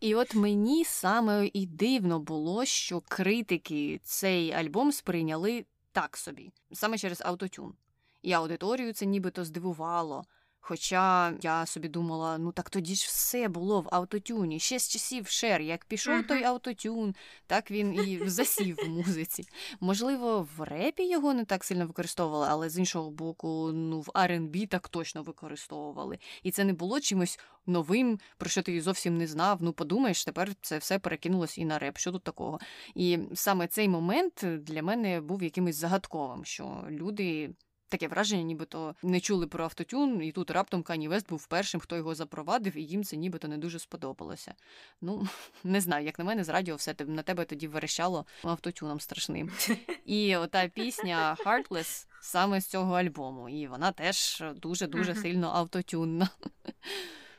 [SPEAKER 2] І от мені саме і дивно було, що критики цей альбом сприйняли так собі, саме через автотюн. І аудиторію це нібито здивувало. Хоча я собі думала, ну так тоді ж все було в автотюні. Ще з часів шер, як пішов той автотюн, так він і засів в музиці. Можливо, в репі його не так сильно використовували, але з іншого боку, ну в R&B так точно використовували. І це не було чимось новим, про що ти зовсім не знав. Ну, подумаєш, тепер це все перекинулось і на реп. Що тут такого? І саме цей момент для мене був якимось загадковим, що люди таке враження, нібито не чули про автотюн, і тут раптом Кані Вест був першим, хто його запровадив, і їм це нібито не дуже сподобалося. Ну, не знаю, як на мене, з радіо все на тебе тоді верещало автотюном страшним. І ота пісня Heartless саме з цього альбому, і вона теж дуже-дуже сильно автотюнна.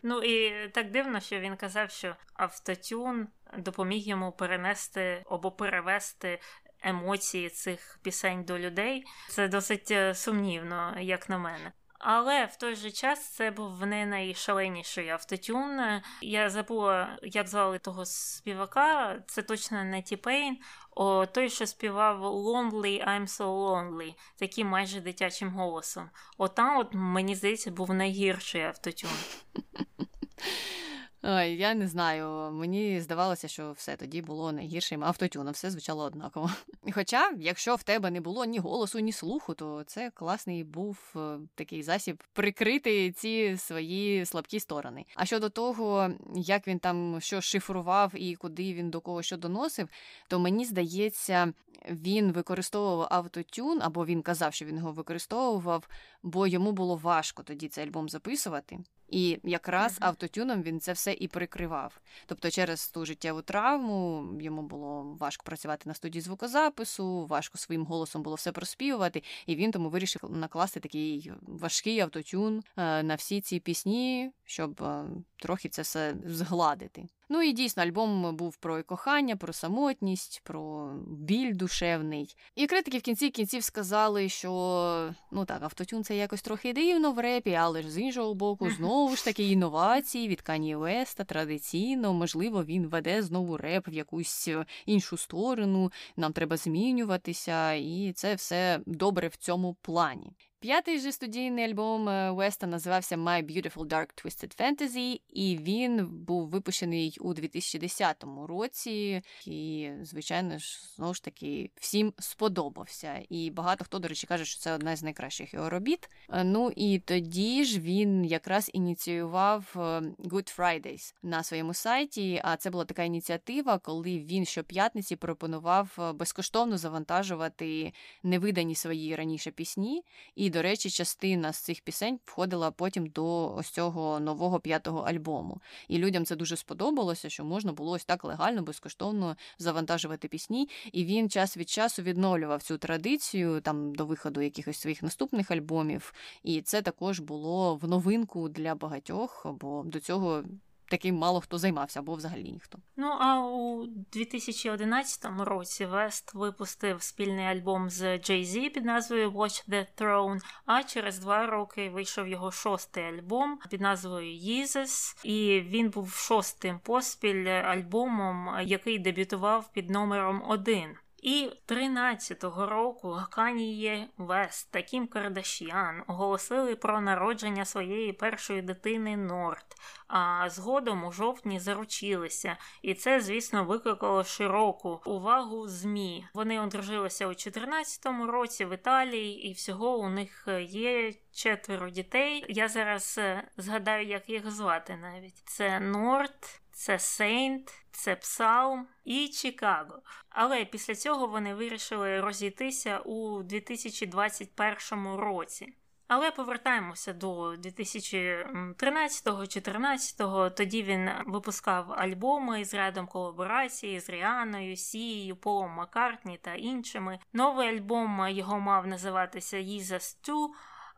[SPEAKER 1] Ну і так дивно, що він казав, що автотюн допоміг йому перенести або перевести емоції цих пісень до людей. Це досить е, сумнівно, як на мене. Але в той же час це був не найшаленіший автотюн. Я забула, як звали того співака. Це точно не Ті Пейн. О, той, що співав Lonely, I'm so lonely, таким майже дитячим голосом. Отам, от мені здається, був найгірший автотюн.
[SPEAKER 2] Ой, Я не знаю. Мені здавалося, що все тоді було найгіршим автотюном, все звучало однаково. Хоча, якщо в тебе не було ні голосу, ні слуху, то це класний був е, такий засіб прикрити ці свої слабкі сторони. А щодо того, як він там що шифрував і куди він до кого що доносив, то мені здається, він використовував автотюн, або він казав, що він його використовував, бо йому було важко тоді цей альбом записувати. І якраз mm-hmm. автотюном він це все і прикривав. Тобто, через ту життєву травму йому було важко працювати на студії звукозапису, важко своїм голосом було все проспівувати, і він тому вирішив накласти такий важкий автотюн е, на всі ці пісні, щоб е, трохи це все згладити. Ну і дійсно, альбом був про кохання, про самотність, про біль душевний. І критики в кінці кінців сказали, що ну так, автотюн це якось трохи дивно в репі, але ж з іншого боку, знову ж таки інновації від Кані Веста традиційно, можливо, він веде знову реп в якусь іншу сторону. Нам треба змінюватися, і це все добре в цьому плані. П'ятий же студійний альбом Веста називався My Beautiful Dark Twisted Fantasy, і він був випущений у 2010 році. І, звичайно ж, знову ж таки, всім сподобався. І багато хто, до речі, каже, що це одна з найкращих його робіт. Е, ну і тоді ж він якраз ініціював е, Good Fridays на своєму сайті. А це була така ініціатива, коли він щоп'ятниці пропонував е, безкоштовно завантажувати невидані свої раніше пісні. І до речі, частина з цих пісень входила потім до ось цього нового п'ятого альбому. І людям це дуже сподобалося, що можна було ось так легально, безкоштовно завантажувати пісні. І він час від часу відновлював цю традицію там до виходу якихось своїх наступних альбомів. І це також було в новинку для багатьох, бо до цього таким мало хто займався або взагалі ніхто.
[SPEAKER 1] Ну а у 2011 році Вест випустив спільний альбом з Jay-Z під назвою Watch the Throne, А через два роки вийшов його шостий альбом під назвою Yeezus, і він був шостим поспіль альбомом, який дебютував під номером один. І 13-го року Каніє Вест та Кім Кардашіан оголосили про народження своєї першої дитини Норт, а згодом у жовтні заручилися. І це, звісно, викликало широку увагу ЗМІ. Вони одружилися у 14-му році в Італії, і всього у них є четверо дітей. Я зараз е, згадаю, як їх звати навіть. Це Норт це Сейнт, це Псалм і Чикаго. Але після цього вони вирішили розійтися у 2021 році. Але повертаємося до 2013-14. Тоді він випускав альбоми з рядом колаборацій з Ріаною, Сією, Полом Маккартні та іншими. Новий альбом його мав називатися «Jesus 2»,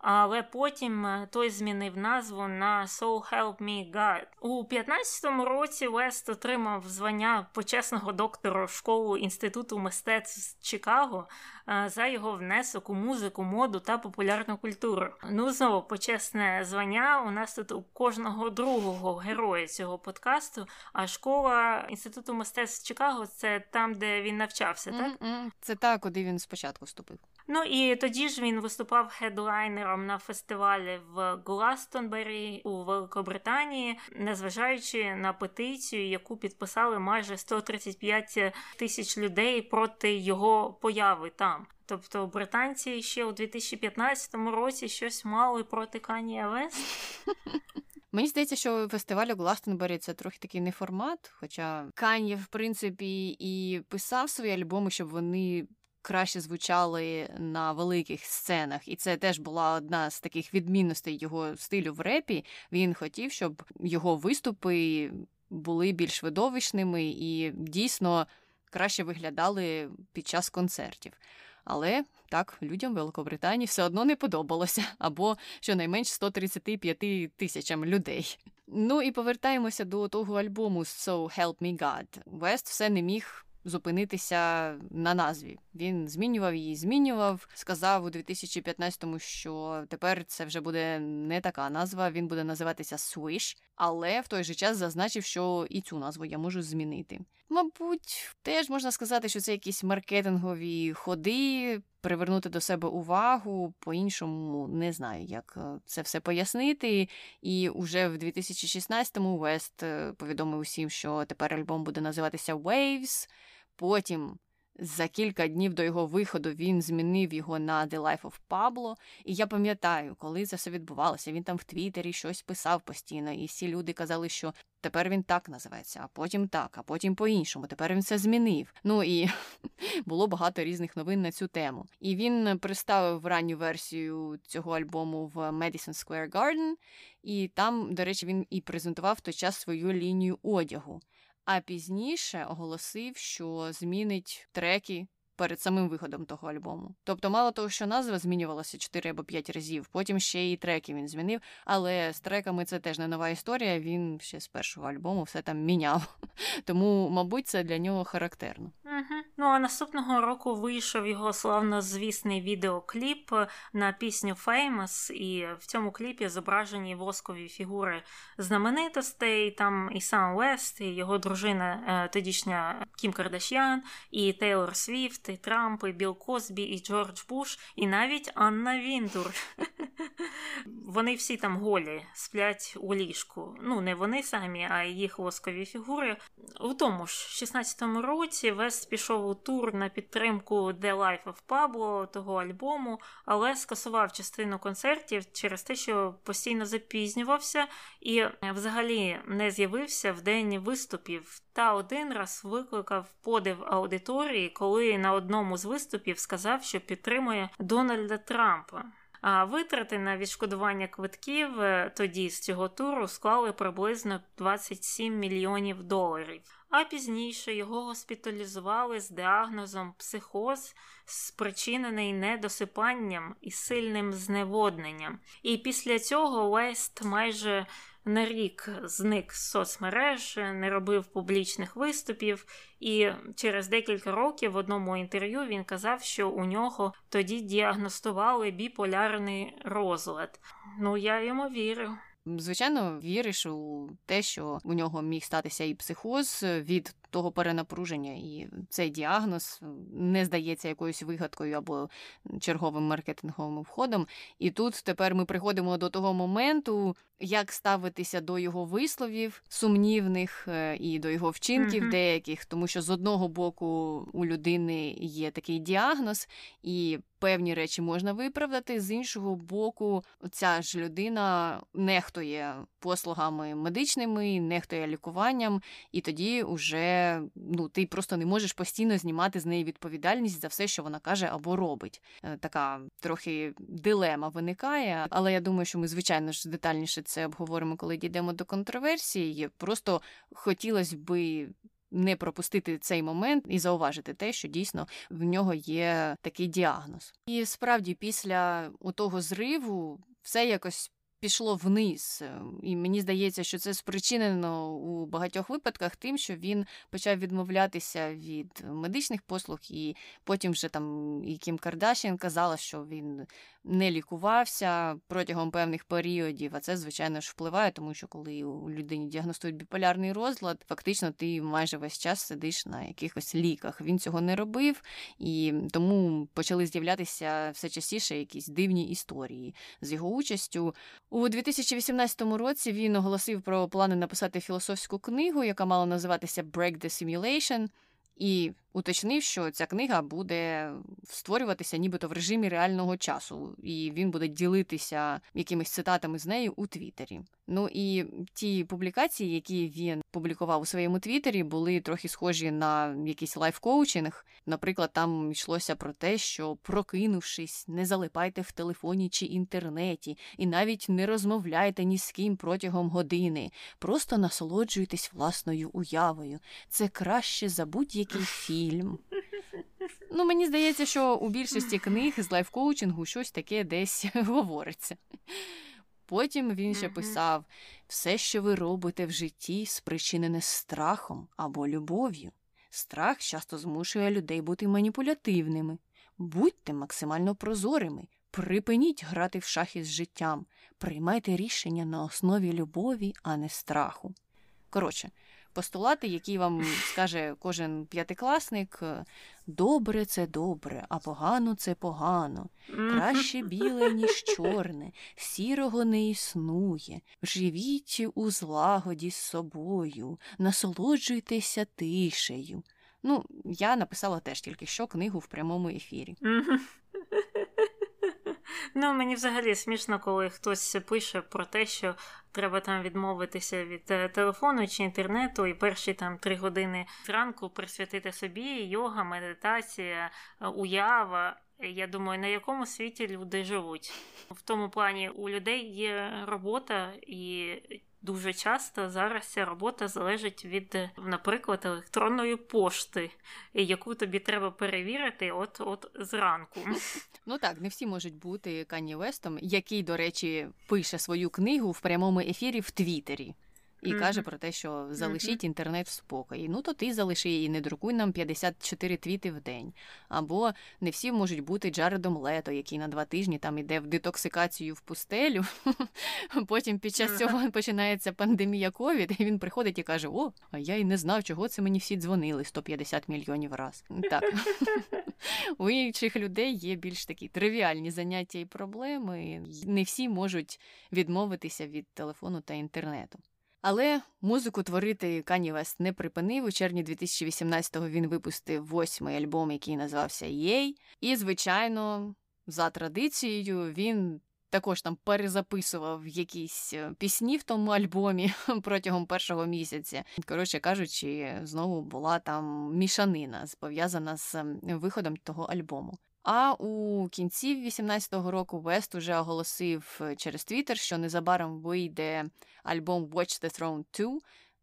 [SPEAKER 1] але потім е, той змінив назву на «So Help Me God». У 15-му році Вест отримав звання почесного доктора школу Інституту мистецтв Чикаго за його внесок у музику, моду та популярну культуру. Ну знову почесне звання. У нас тут у кожного другого героя цього подкасту. А школа інституту мистецтв Чикаго це там, де він навчався, так?
[SPEAKER 2] Mm-mm. Це так, куди він спочатку вступив.
[SPEAKER 1] Ну і тоді ж він виступав хедлайнером на фестивалі в Гластонбері у Великобританії, незважаючи на петицію, яку підписали майже 135 тисяч людей проти його появи там. Тобто британці ще у 2015 році щось мали проти Кані Вест?
[SPEAKER 2] Мені здається, що фестиваль у Гластенбері це трохи такий не формат, хоча Кані, в принципі, і писав свої альбоми, щоб вони краще звучали на великих сценах. І це теж була одна з таких відмінностей його стилю в репі. Він хотів, щоб його виступи були більш видовищними і дійсно краще виглядали під час концертів. Але так людям Великобританії все одно не подобалося, або щонайменш 135 тисячам людей. Ну і повертаємося до того альбому So Help Me God. Вест все не міг зупинитися на назві. Він змінював її, змінював. Сказав у 2015-му, що тепер це вже буде не така назва. Він буде називатися Swish, але в той же час зазначив, що і цю назву я можу змінити. Мабуть, теж можна сказати, що це якісь маркетингові ходи привернути до себе увагу. По-іншому не знаю, як е, це все пояснити. І уже в 2016-му Вест повідомив усім, що тепер альбом буде називатися Waves. Потім за кілька днів до його виходу він змінив його на The Life of Pablo. І я пам'ятаю, коли це все відбувалося. Він там в Твіттері щось писав постійно, і всі люди казали, що тепер він так називається, а потім так, а потім по-іншому. Тепер він все змінив. Ну і було багато різних новин на цю тему. І він представив ранню версію цього альбому в Madison Square Garden, і там, до речі, він і презентував в той час свою лінію одягу а пізніше оголосив, що змінить треки перед самим виходом того альбому. Тобто, мало того, що назва змінювалася 4 або 5 разів, потім ще і треки він змінив. Але з треками це теж не нова історія. Він ще з першого альбому все там міняв. Тому, мабуть, це для нього характерно.
[SPEAKER 1] Угу. Ну а наступного року вийшов його славнозвісний відеокліп на пісню Famous, і в цьому кліпі зображені воскові фігури знаменитостей. Там і сам Вест, і його дружина, е, тодішня Кім Кардашян, і Тейлор Свіфт, і Трамп, і Біл Косбі, і Джордж Буш, і навіть Анна Вінтур. Вони всі там голі сплять у ліжку. Ну, не вони самі, а їх воскові фігури. У тому ж 16-му році Вест пішов у тур на підтримку The Life of Pablo, того альбому, але скасував частину концертів через те, що постійно запізнювався і взагалі не з'явився в день виступів. Та один раз викликав подив аудиторії, коли на одному з виступів сказав, що підтримує Дональда Трампа. А витрати на відшкодування квитків е, тоді з цього туру склали приблизно 27 мільйонів доларів. А пізніше його госпіталізували з діагнозом психоз, спричинений недосипанням і сильним зневодненням. І після цього Лест майже на рік зник з соцмереж, не робив публічних виступів, і через декілька років в одному інтерв'ю він казав, що у нього тоді діагностували біполярний розлад. Ну я йому вірю.
[SPEAKER 2] Звичайно, віриш у те, що у нього міг статися і психоз від того перенапруження, і цей діагноз не здається якоюсь вигадкою або черговим маркетинговим входом. І тут тепер ми приходимо до того моменту, як ставитися до його висловів сумнівних е, і до його вчинків mm-hmm. деяких, тому що з одного боку у людини є такий діагноз, і певні речі можна виправдати, з іншого боку, ця ж людина нехтує послугами медичними, нехтує лікуванням, і тоді вже ну, ти просто не можеш постійно знімати з неї відповідальність за все, що вона каже або робить. Е, така трохи дилема виникає, але я думаю, що ми, звичайно ж, детальніше це обговоримо, коли дійдемо до контроверсії. Просто хотілося би. Не пропустити цей момент і зауважити те, що дійсно в нього є такий діагноз. І справді, після того зриву все якось пішло вниз. І мені здається, що це спричинено у багатьох випадках тим, що він почав відмовлятися від медичних послуг, і потім вже там і Кім Кардашін казала, що він не лікувався протягом певних періодів. А це, звичайно ж, впливає, тому що коли у людині діагностують біполярний розлад, фактично ти майже весь час сидиш на якихось ліках. Він цього не робив, і тому почали з'являтися все частіше якісь дивні історії з його участю. У 2018 році він оголосив про плани написати філософську книгу, яка мала називатися Break the Simulation. І уточнив, що ця книга буде створюватися нібито в режимі реального часу, і він буде ділитися якимись цитатами з нею у Твіттері. Ну і ті публікації, які він публікував у своєму Твіттері, були трохи схожі на якийсь лайф-коучинг. Наприклад, там йшлося про те, що прокинувшись, не залипайте в телефоні чи інтернеті, і навіть не розмовляйте ні з ким протягом години. Просто насолоджуйтесь власною уявою. Це краще за будь-який фільм. Ну, мені здається, що у більшості книг з лайфкоучингу щось таке десь говориться. Потім він ще писав все, що ви робите в житті, спричинене страхом або любов'ю. Страх часто змушує людей бути маніпулятивними. Будьте максимально прозорими, припиніть грати в шахи з життям, приймайте рішення на основі любові, а не страху. Коротше, постулати, які вам скаже кожен п'ятикласник. Добре це добре, а погано це погано. Краще біле, ніж чорне, сірого не існує. Живіть у злагоді з собою, насолоджуйтеся тишею. Ну, я написала теж тільки що книгу в прямому ефірі.
[SPEAKER 1] Ну, мені взагалі смішно, коли хтось пише про те, що треба там відмовитися від е, телефону чи інтернету, і перші там три години зранку присвятити собі йога, медитація, е, уява. Я думаю, на якому світі люди живуть. В тому плані у людей є робота, і дуже часто зараз ця робота залежить від, наприклад, електронної пошти, яку тобі треба перевірити от от зранку.
[SPEAKER 2] Ну так, не всі можуть бути Кані Вестом, який, до речі, пише свою книгу в прямому ефірі в Твіттері і mm-hmm. каже про те, що залишіть інтернет в спокої. Ну то ти залиши і не друкуй нам 54 твіти в день. Або не всі можуть бути Джаредом Лето, який на два тижні там іде в детоксикацію в пустелю. Потім під час цього починається пандемія ковід, і він приходить і каже: О, а я й не знав, чого це мені всі дзвонили 150 мільйонів раз. Так. У інших людей є більш такі тривіальні заняття і проблеми. Не всі можуть відмовитися від телефону та інтернету. Але музику творити Кані Вест не припинив. У червні 2018-го він випустив восьмий альбом, який називався Єй. І, звичайно, за традицією він. Також там перезаписував якісь е, пісні в тому альбомі протягом першого місяця. Коротше кажучи, знову була там мішанина пов'язана з виходом того альбому. А у кінці 18-го року Вест уже оголосив е, через Твіттер, що незабаром вийде альбом Watch the Throne 2.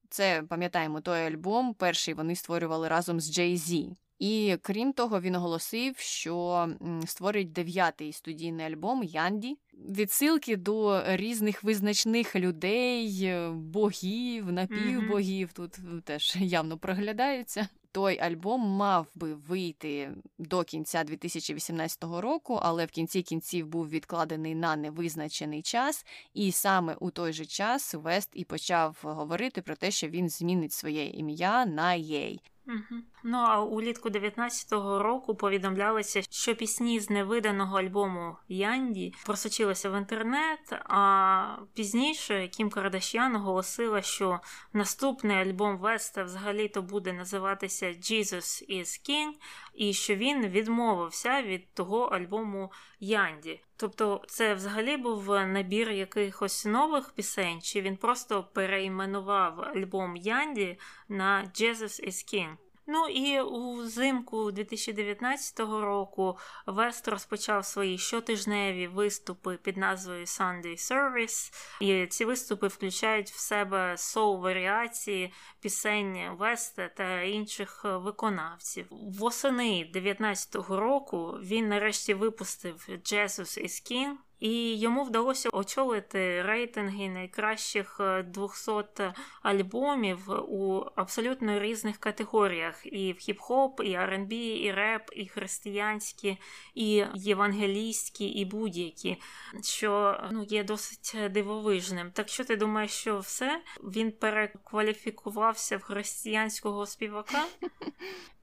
[SPEAKER 2] Це пам'ятаємо той альбом. Перший вони створювали разом з Jay-Z. І крім того, він оголосив, що створить дев'ятий студійний альбом Янді. Відсилки до різних визначних людей, е, богів, напівбогів тут теж явно проглядаються той альбом мав би вийти до кінця 2018 року, але в кінці кінців був відкладений на невизначений час, і саме у той же час Вест і почав говорити про те, що він змінить своє ім'я на Єй.
[SPEAKER 1] Угу. Ну а улітку 19-го року повідомлялося, що пісні з невиданого альбому Янді просочилися в інтернет. А пізніше Кім Кардашян оголосила, що наступний альбом Веста взагалі-то буде називатися Jesus is King, і що він відмовився від того альбому Янді. Тобто, це взагалі був набір якихось нових пісень, чи він просто перейменував альбом Янді на Jesus is King. Ну і узимку 2019 року Вест розпочав свої щотижневі виступи під назвою Sunday Service. І ці виступи включають в себе соу-варіації пісень Веста та інших виконавців. Восени 2019 року він нарешті випустив Jesus is King, і йому вдалося очолити рейтинги найкращих 200 е, альбомів у абсолютно різних категоріях: і в хіп-хоп, і R&B, і реп, і християнські, і євангелійські, і будь-які, що ну, є досить дивовижним. Так що ти думаєш, що все він перекваліфікувався в християнського співака?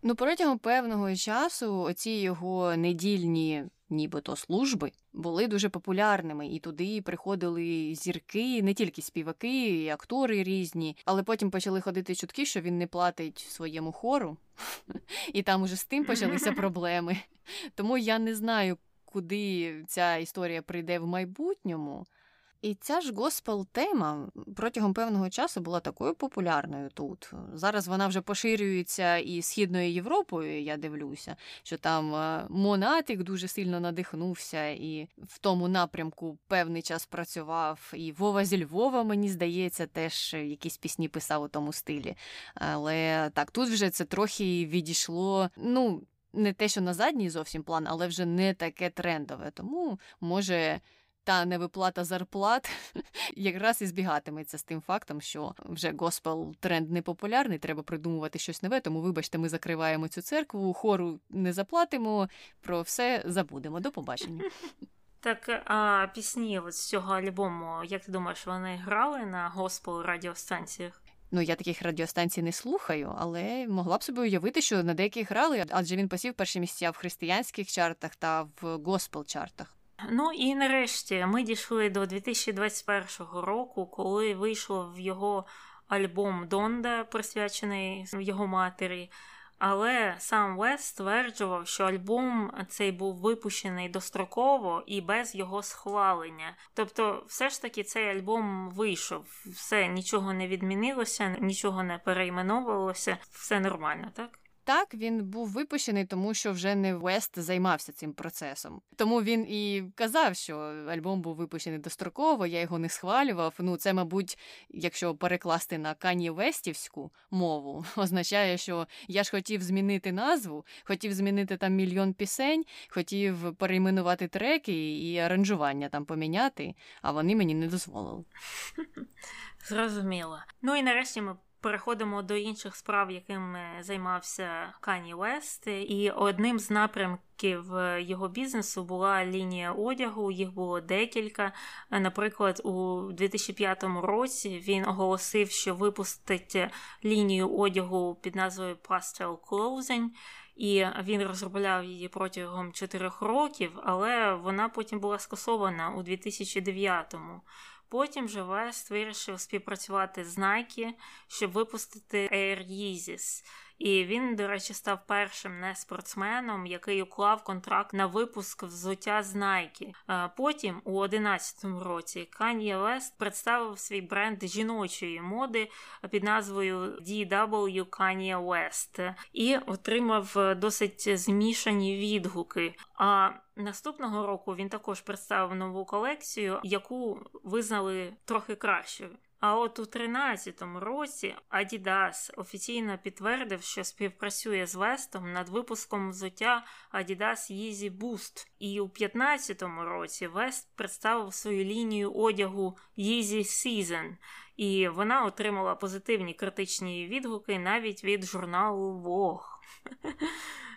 [SPEAKER 2] Ну, протягом певного часу оці його недільні нібито служби, були дуже популярними, і туди приходили зірки, не тільки співаки, і актори різні, але потім почали ходити чутки, що він не платить своєму хору, і там уже з тим почалися проблеми. Тому я не знаю, куди ця історія прийде в майбутньому. І ця ж госпел тема протягом певного часу була такою популярною тут. Зараз вона вже поширюється і східною Європою. Я дивлюся, що там е, Монатик дуже сильно надихнувся, і в тому напрямку певний час працював. І Вова зі Львова, мені здається, теж якісь пісні писав у тому стилі. Але так, тут вже це трохи відійшло. Ну, не те, що на задній зовсім план, але вже не таке трендове. Тому може та невиплата зарплат якраз і збігатиметься з тим фактом, що вже госпел тренд не популярний, треба придумувати щось нове. Тому, вибачте, ми закриваємо цю церкву, хору не заплатимо, про все забудемо. До побачення.
[SPEAKER 1] Так, а пісні от з цього альбому, як ти думаєш, вони грали на госпел радіостанціях?
[SPEAKER 2] Ну, я таких радіостанцій не слухаю, але могла б собі уявити, що на деяких грали, адже він посів перші місця в християнських чартах та в госпел чартах.
[SPEAKER 1] Ну і нарешті ми дійшли до 2021 року, коли вийшло в його альбом Донда, присвячений його матері. Але сам Вест стверджував, що альбом цей був випущений достроково і без його схвалення. Тобто, все ж таки, цей альбом вийшов, все нічого не відмінилося, нічого не перейменовувалося, все нормально, так?
[SPEAKER 2] Так, він був випущений, тому що вже не Вест займався цим процесом. Тому він і казав, що альбом був випущений достроково, я його не схвалював. Ну, це, мабуть, якщо перекласти на кані Вестівську мову, означає, що я ж хотів змінити назву, хотів змінити там мільйон пісень, хотів перейменувати треки і аранжування там поміняти, а вони мені не дозволили.
[SPEAKER 1] Зрозуміло. Ну і нарешті ми переходимо до інших справ, якими займався Кані Вест. І одним з напрямків його бізнесу була лінія одягу. Їх було декілька. Наприклад, у 2005 році він оголосив, що випустить лінію одягу під назвою Pastel Clothing. І він розробляв її протягом чотирьох років, але вона потім була скасована у 2009-му. Потім же Вест вирішив співпрацювати з Nike, щоб випустити Air Yeezys. І він, до речі, став першим не спортсменом, який уклав контракт на випуск взуття з Nike. Потім, у 2011 році, Kanye West представив свій бренд жіночої моди під назвою DW Kanye West і отримав досить змішані відгуки. А наступного року він також представив нову колекцію, яку визнали трохи кращою. А от у 13-му році Adidas офіційно підтвердив, що співпрацює з Вестом над випуском взуття Adidas Yeezy Boost. І у 15-му році Вест представив свою лінію одягу Yeezy Season, і вона отримала позитивні критичні відгуки навіть від журналу Vogue.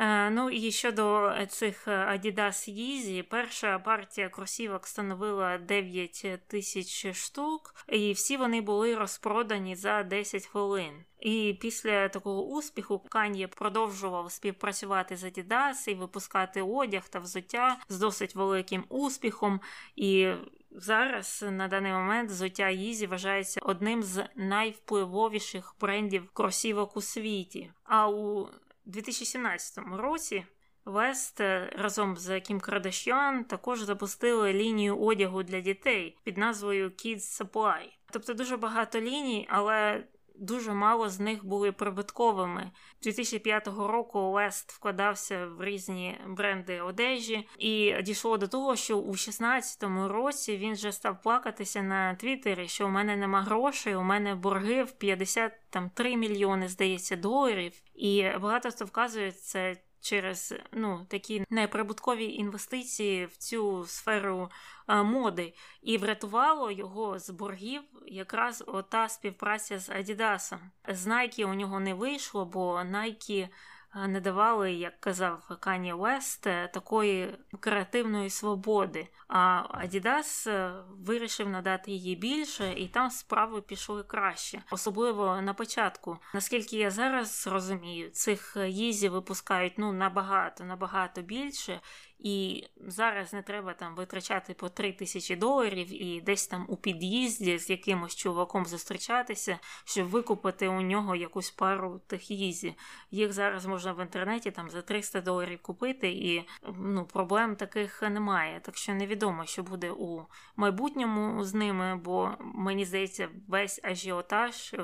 [SPEAKER 1] Е, ну і щодо цих Adidas Yeezy, перша партія кросівок становила 9 тисяч штук, і всі вони були розпродані за 10 хвилин. І після такого успіху Кан'є продовжував співпрацювати з Adidas і випускати одяг та взуття з досить великим успіхом. І зараз на даний момент взуття Yeezy вважається одним з найвпливовіших брендів кросівок у світі. А у 2017 році Вест разом з Кім Кардашян також запустили лінію одягу для дітей під назвою Kids Supply. Тобто дуже багато ліній, але дуже мало з них були прибутковими. 2005 року Лест вкладався в різні бренди одежі, і дійшло до того, що у 2016 році він вже став плакатися на Твіттері, що у мене нема грошей, у мене борги в 53 мільйони, здається, доларів. І багато хто вказує це через ну, такі неприбуткові інвестиції в цю сферу а, моди, і врятувало його з боргів якраз ота співпраця з Адідасом. З Nike у нього не вийшло, бо Nike не давали, як казав Кані Вест, такої креативної свободи. А Адідас вирішив надати її більше, і там справи пішли краще, особливо на початку. Наскільки я зараз розумію, цих їзі випускають ну набагато набагато більше. І зараз не треба там витрачати по 3 тисячі доларів і десь там у під'їзді з якимось чуваком зустрічатися, щоб викупити у нього якусь пару тих їзі. Їх зараз можна в інтернеті там за 300 доларів купити, і ну, проблем таких немає. Так що невідомо, що буде у майбутньому з ними, бо мені здається, весь ажіотаж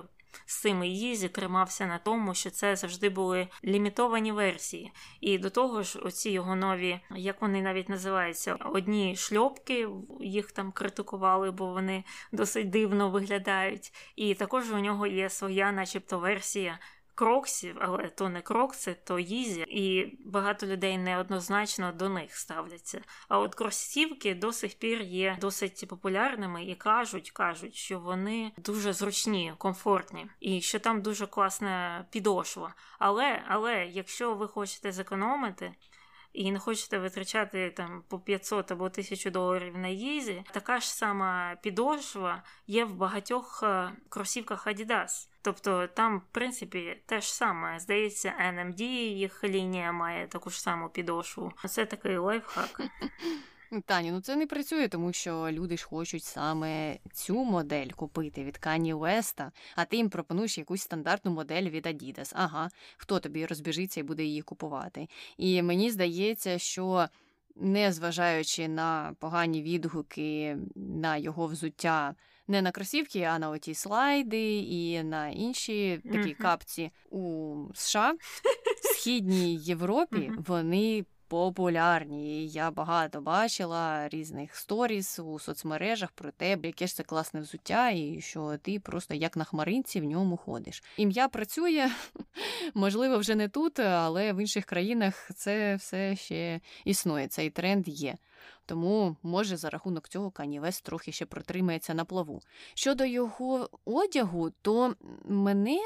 [SPEAKER 1] з цими їзі тримався на тому, що це завжди були лімітовані версії. І до того ж, оці його нові, як вони навіть називаються, одні шльопки, їх там критикували, бо вони досить дивно виглядають. І також у нього є своя, начебто, версія кроксів, але то не крокси, то їзі, і багато людей неоднозначно до них ставляться. А от кросівки до сих пір є досить популярними і кажуть, кажуть, що вони дуже зручні, комфортні, і що там дуже класна підошва. Але, але якщо ви хочете зекономити. і не хочете витрачати там по 500 або 1000 доларів на їзі, така ж сама підошва є в багатьох е, кросівках Adidas. Тобто там, в принципі, те ж саме. Здається, NMD, їх лінія має таку ж саму підошву. Це такий лайфхак.
[SPEAKER 2] Тані, ну це не працює, тому що люди ж хочуть саме цю модель купити від Кані Уеста, а ти їм пропонуєш якусь стандартну модель від Adidas. Ага, хто тобі розбіжиться і буде її купувати? І мені здається, що незважаючи на погані відгуки на його взуття. Не на кросівки, а на оті слайди і на інші такі mm-hmm. капці у США, в східній Європі mm-hmm. вони популярні. Я багато бачила різних сторіс у соцмережах про те, яке ж це класне взуття, і що ти просто як на хмаринці в ньому ходиш. Ім'я працює, можливо, вже не тут, але в інших країнах це все ще існує. Цей тренд є. Тому, може, за рахунок цього Канівес трохи ще протримається на плаву. Щодо його одягу, то мене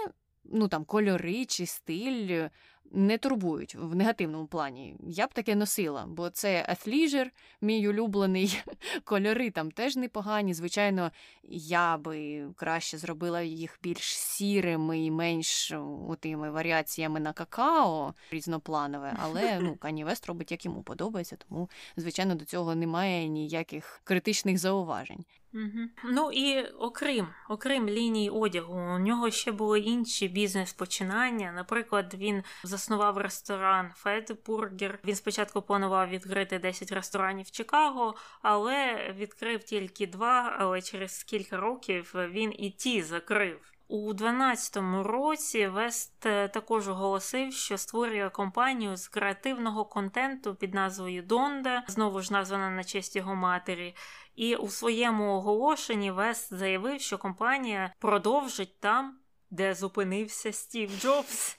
[SPEAKER 2] ну там кольори чи стиль не турбують в негативному плані. Я б таке носила, бо це аthleisure, мій улюблений. Кольори там теж непогані. Звичайно, я би краще зробила їх більш сірими і менш тими варіаціями на какао різнопланове, але ну, Кані Вест робить, як йому подобається, тому, звичайно, до цього немає ніяких критичних зауважень.
[SPEAKER 1] Угу. Ну і окрім окрім ліній одягу, у нього ще були інші бізнес-починання. Наприклад, він заснував ресторан Федбургер. Він спочатку планував відкрити 10 ресторанів в Чикаго, але відкрив тільки два. Але через кілька років він і ті закрив. У 2012 році Вест е, також оголосив, що створює компанію з креативного контенту під назвою Донда, знову ж названа на честь його матері. І у своєму оголошенні Вест заявив, що компанія продовжить там, де зупинився Стів Джобс.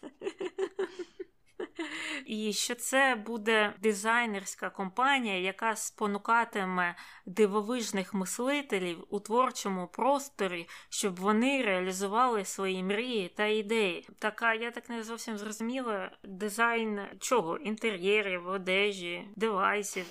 [SPEAKER 1] І що це буде дизайнерська компанія, яка спонукатиме дивовижних мислителів у творчому просторі, щоб вони реалізували свої мрії та ідеї. Така я так не зовсім зрозуміла дизайн чого? Інтер'єрів, одежі, девайсів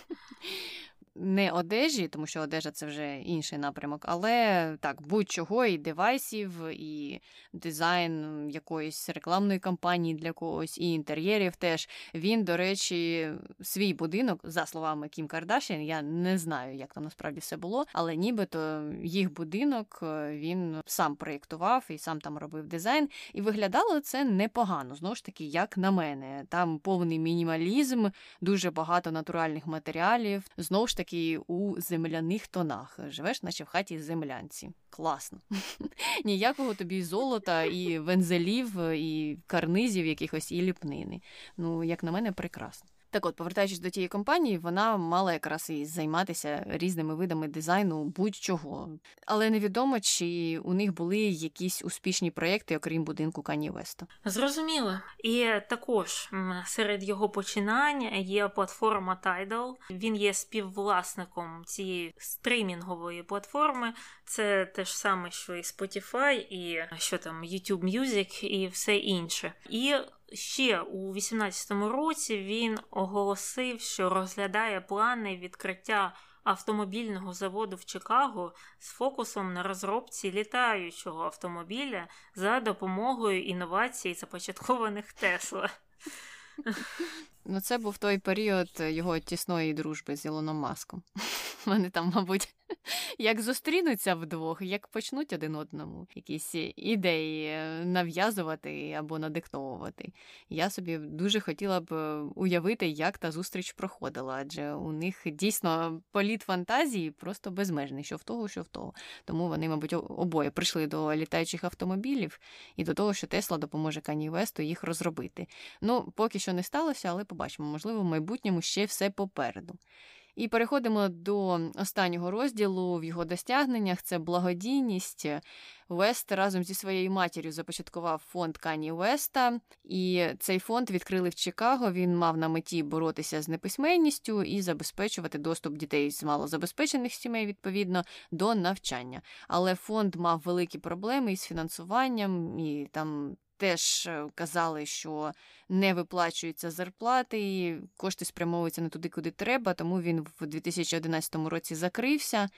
[SPEAKER 2] не одежі, тому що одежа це вже інший напрямок, але так, будь-чого, і девайсів, і дизайн якоїсь рекламної кампанії для когось, і інтер'єрів теж. Він, до речі, свій будинок, за словами Кім Кардашін, я не знаю, як там насправді все було, але нібито їх будинок е, він сам проєктував і сам там робив дизайн. І виглядало це непогано, знову ж таки, як на мене. Там повний мінімалізм, дуже багато натуральних матеріалів. Знову ж таки у земляних тонах. Живеш, наче в хаті землянці. Класно. Ніякого тобі золота, і вензелів, і карнизів якихось, і ліпнини. Ну, як на мене, прекрасно. Так от, повертаючись до тієї компанії, вона мала якраз і займатися різними видами дизайну будь-чого. Але невідомо, чи у них були якісь успішні проєкти, окрім будинку Кані Веста.
[SPEAKER 1] Зрозуміло. І також серед його починань є платформа Tidal. Він є співвласником цієї стримінгової платформи. Це те ж саме, що і Spotify, і що там YouTube Music і все інше. І ще у 18-му році він оголосив, що розглядає плани відкриття автомобільного заводу в Чикаго з фокусом на розробці літаючого автомобіля за допомогою інновацій, започаткованих Тесла.
[SPEAKER 2] Ну, це був той період його тісної дружби з Ілоном Маском. Вони там, мабуть, як зустрінуться вдвох, як почнуть один одному якісь ідеї нав'язувати або надиктовувати. Я собі дуже хотіла б уявити, як та зустріч проходила, адже у них дійсно політ фантазії просто безмежний, що в того, що в того. Тому вони, мабуть, обоє прийшли до літаючих автомобілів і до того, що Тесла допоможе Кані Весту їх розробити. Ну, поки що не сталося, але побачимо, можливо, в майбутньому ще все попереду. І переходимо до останнього розділу в його досягненнях. Це благодійність. Вест разом зі своєю матір'ю започаткував фонд Кані Веста, і цей фонд відкрили в Чикаго. Він мав на меті боротися з неписьменністю і забезпечувати доступ дітей з малозабезпечених сімей відповідно до навчання. Але фонд мав великі проблеми із фінансуванням і там теж е, казали, що не виплачуються зарплати, і кошти спрямовуються не туди, куди треба. Тому він в 2011 році закрився.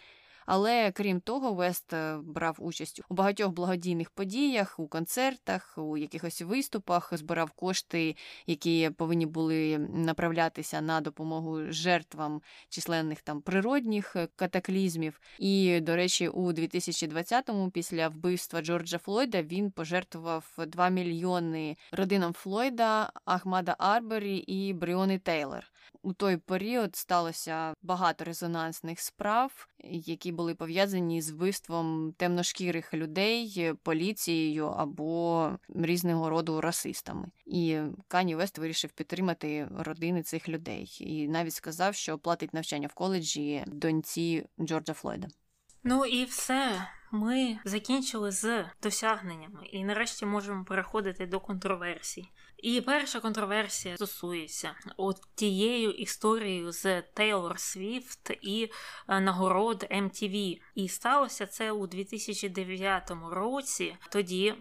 [SPEAKER 2] Але крім того, Вест е, брав участь у багатьох благодійних подіях, у концертах, у якихось виступах, збирав кошти, які повинні були направлятися на допомогу жертвам численних там природних е, катаклізмів. І, до речі, у 2020-му, після вбивства Джорджа Флойда, він пожертвував 2 мільйони родинам Флойда, Ахмада Арбері і Бріони Тейлор. У той період сталося багато резонансних справ, які були пов'язані з вбивством темношкірих людей поліцією або різного роду расистами. І Кані Вест вирішив підтримати родини цих людей і навіть сказав, що платить навчання в коледжі доньці Джорджа Флойда.
[SPEAKER 1] Ну і все. Ми закінчили з досягненнями, і нарешті можемо переходити до контроверсій. І перша контроверсія стосується от тією історією з Тейлор Свіфт і е, нагород MTV. І сталося це у 2009 році. Тоді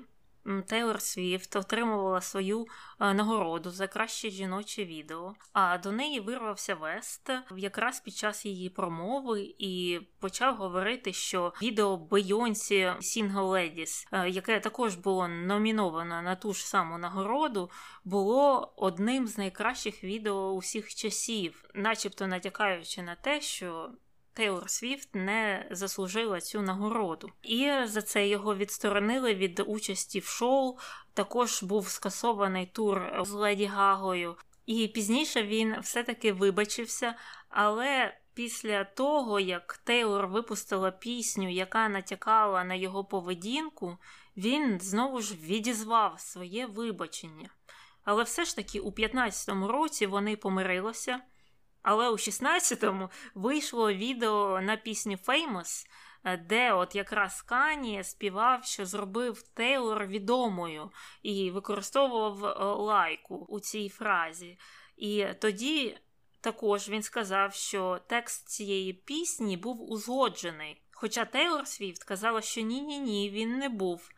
[SPEAKER 1] Тейлор Свіфт отримувала свою е, нагороду за краще жіноче відео, а до неї вирвався Вест якраз під час її промови і почав говорити, що відео Бейонсі Single е, яке також було номіновано на ту ж саму нагороду, було одним з найкращих відео усіх часів, начебто натякаючи на те, що Тейлор Свіфт не заслужила цю нагороду, і за це його відсторонили від участі в шоу. Також був скасований тур з Леді Гагою, і пізніше він все-таки вибачився. Але після того, як Тейлор випустила пісню, яка натякала на його поведінку, він знову ж відізвав своє вибачення. Але все ж таки у 15-му році вони помирилися. Але у 16-му вийшло відео на пісню Famous, е, де от якраз Кані співав, що зробив Тейлор відомою і використовував е, лайку у цій фразі. І тоді також він сказав, що текст цієї пісні був узгоджений. Хоча Тейлор Свіфт казала, що ні-ні ні, він не був.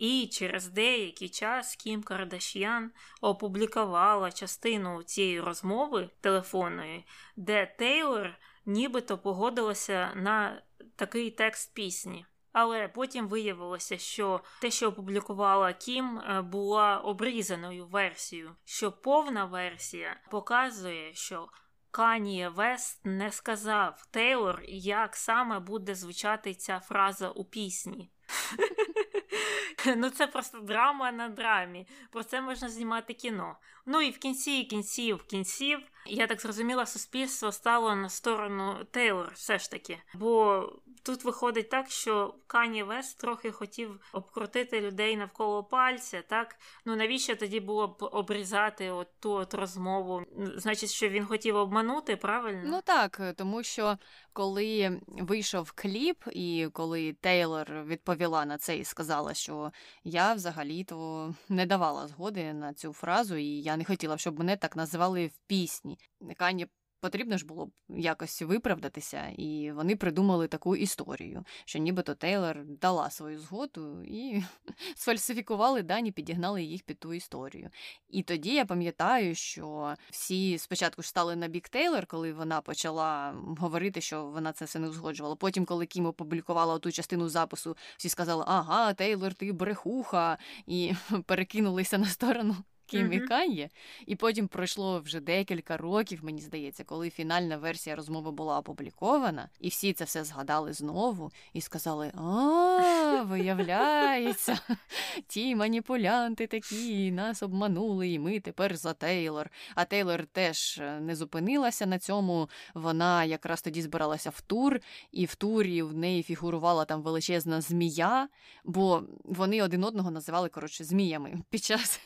[SPEAKER 1] І через деякий час Кім Кардаш'ян опублікувала частину цієї розмови телефонної, де Тейлор нібито погодилася на такий текст пісні. Але потім виявилося, що те, що опублікувала Кім, е, була обрізаною версією, що повна версія показує, що Каніє Вест не сказав Тейлор, як саме буде звучати ця фраза у пісні. Ну, це просто драма на драмі. Про це можна знімати кіно. Ну і в кінці кінців кінців, я так зрозуміла, суспільство стало на сторону Тейлор все ж таки. Бо тут виходить так, що Кані Вест трохи хотів обкрутити людей навколо пальця. Так ну навіщо тоді було б обрізати от ту от розмову? Значить, що він хотів обманути, правильно?
[SPEAKER 2] Ну так, тому що коли вийшов кліп, і коли Тейлор відповіла на це і сказала, що я взагалі-то не давала згоди на цю фразу, і я не хотіла, щоб мене так називали в пісні. Кані потрібно ж було б якось виправдатися, і вони придумали таку історію, що нібито Тейлор дала свою згоду і сфальсифікували дані, підігнали їх під ту історію. І тоді я пам'ятаю, що всі спочатку ж стали на бік Тейлор, коли вона почала говорити, що вона це все не узгоджувала. Потім, коли Кім опублікувала ту частину запису, всі сказали, ага, Тейлор, ти брехуха, і перекинулися на сторону Кім і Кан'є. І потім пройшло вже декілька років, мені здається, коли фінальна версія розмови була опублікована, і всі це все згадали знову і сказали: А, виявляється, ті маніпулянти такі нас обманули, і ми тепер за Тейлор. А Тейлор теж е, не зупинилася на цьому. Вона якраз тоді збиралася в тур, і в турі в неї фігурувала там величезна змія, бо вони один одного називали коротше зміями під час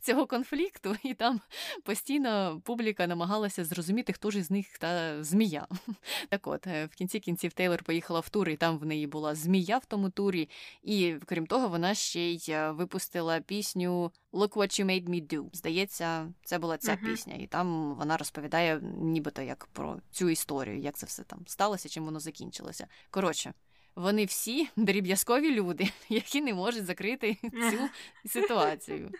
[SPEAKER 2] цього конфлікту, і там постійно публіка намагалася зрозуміти, хто ж із них та змія. Так от, е, в кінці кінців Тейлор поїхала в тур, і там в неї була змія в тому турі. І крім того, вона ще й е, випустила пісню Look What You Made Me Do. Здається, це була ця uh-huh. пісня, і там вона розповідає нібито як про цю історію, як це все там сталося, чим воно закінчилося. Коротше. Вони всі дріб'язкові люди, які не можуть закрити цю ситуацію.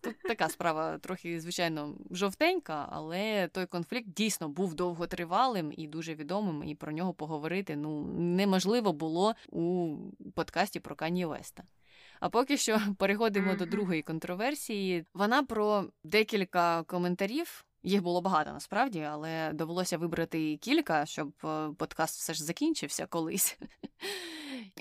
[SPEAKER 2] Тут така справа трохи, звичайно, жовтенька, але той конфлікт дійсно був довготривалим і дуже відомим, і про нього поговорити ну неможливо було у подкасті про Кані Веста. А поки що переходимо до другої контроверсії. Вона про декілька коментарів. Їх було багато насправді, але довелося вибрати кілька, щоб е, подкаст все ж закінчився колись.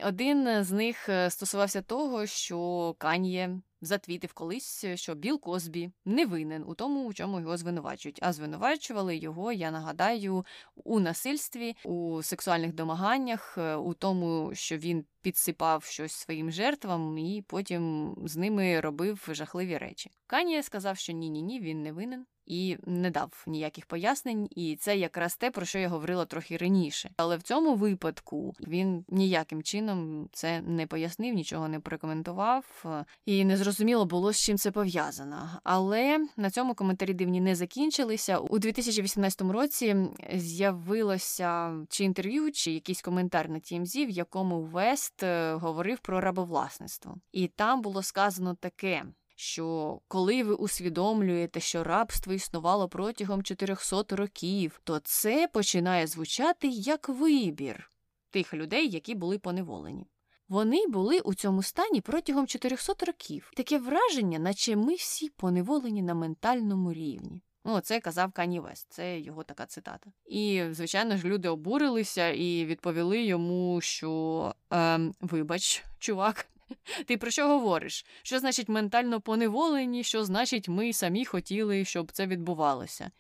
[SPEAKER 2] Один з них е, стосувався того, що Кан'є затвітив колись, що Біл Козбі не винен у тому, у чому його звинувачують. А звинувачували його, я нагадаю, у насильстві, у сексуальних домаганнях, е, у тому, що він підсипав щось своїм жертвам і потім з ними робив жахливі речі. Кан'є сказав, що ні, ні, ні, він не винен і не дав ніяких пояснень, і це якраз те, про що я говорила трохи раніше. Але в цьому випадку він ніяким чином це не пояснив, нічого не прокоментував, і незрозуміло було з чим це пов'язано. Але на цьому коментарі дивні не закінчилися. У 2018 році з'явилося чи інтерв'ю, чи якийсь коментар на TMZ, в якому Вест е, говорив про рабовласництво, і там було сказано таке що коли ви усвідомлюєте, що рабство існувало протягом 400 років, то це починає звучати як вибір тих людей, які були поневолені. Вони були у цьому стані протягом 400 років. Таке враження, наче ми всі поневолені на ментальному рівні. Ну, це казав Кані Вест, це його така цитата. І, звичайно ж, люди обурилися і відповіли йому, що ем, вибач, чувак, Ти про що говориш? Що значить ментально поневолені, що значить ми самі хотіли, щоб це відбувалося?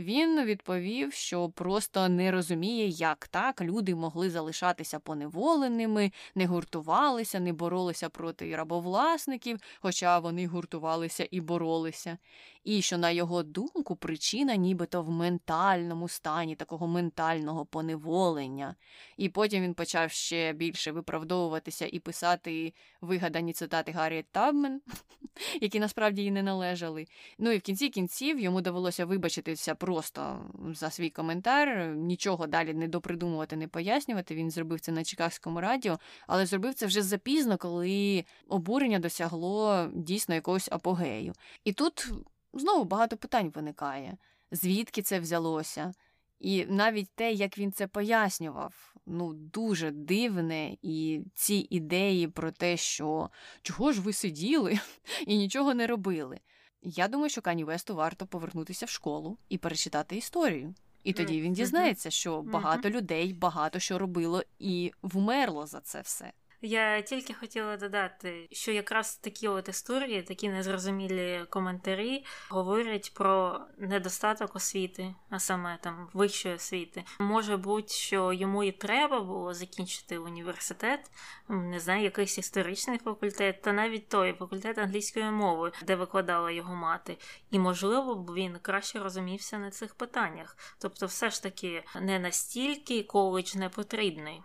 [SPEAKER 2] Він відповів, що просто не розуміє, як так люди могли залишатися поневоленими, не гуртувалися, не боролися проти рабовласників, хоча вони гуртувалися і боролися. І що, на його думку, причина нібито в ментальному стані, такого ментального поневолення. І потім він почав ще більше виправдовуватися і писати вигадані цитати Гаррі Табмен, які насправді їй не належали. Ну і в кінці кінців йому довелося вибачитися просто за свій коментар, нічого далі не допридумувати, не пояснювати. Він зробив це на Чикагському радіо, але зробив це вже запізно, коли обурення досягло дійсно якогось апогею. І тут знову багато питань виникає, звідки це взялося. І навіть те, як він це пояснював, ну дуже дивне, і ці ідеї про те, що чого ж ви сиділи і нічого не робили. Я думаю, що Кані Весту варто повернутися в школу і перечитати історію. І тоді він дізнається, що багато людей багато що робило і вмерло за це все.
[SPEAKER 1] Я тільки хотіла додати, що якраз такі от історії, такі незрозумілі коментарі говорять про недостаток освіти, а саме там вищої освіти. Може бути, що йому і треба було закінчити університет, не знаю, якийсь історичний факультет, та навіть той факультет англійської мови, де викладала його мати. І можливо б він краще розумівся на цих питаннях. Тобто, все ж таки не настільки коледж не потрібний.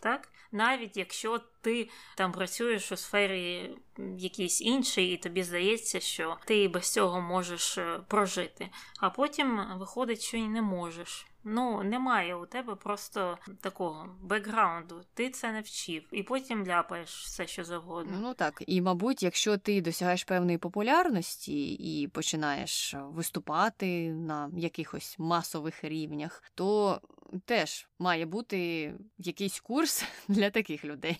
[SPEAKER 1] Так? Навіть якщо ти там працюєш у сфері якійсь іншій, і тобі здається, що ти без цього можеш е, прожити, а потім виходить, що й не можеш. Ну, немає у тебе просто такого бекграунду, ти це не вчив, і потім ляпаєш все, що завгодно.
[SPEAKER 2] Ну так, і мабуть, якщо ти досягаєш певної популярності і починаєш виступати на якихось масових рівнях, то теж має бути якийсь курс для таких людей.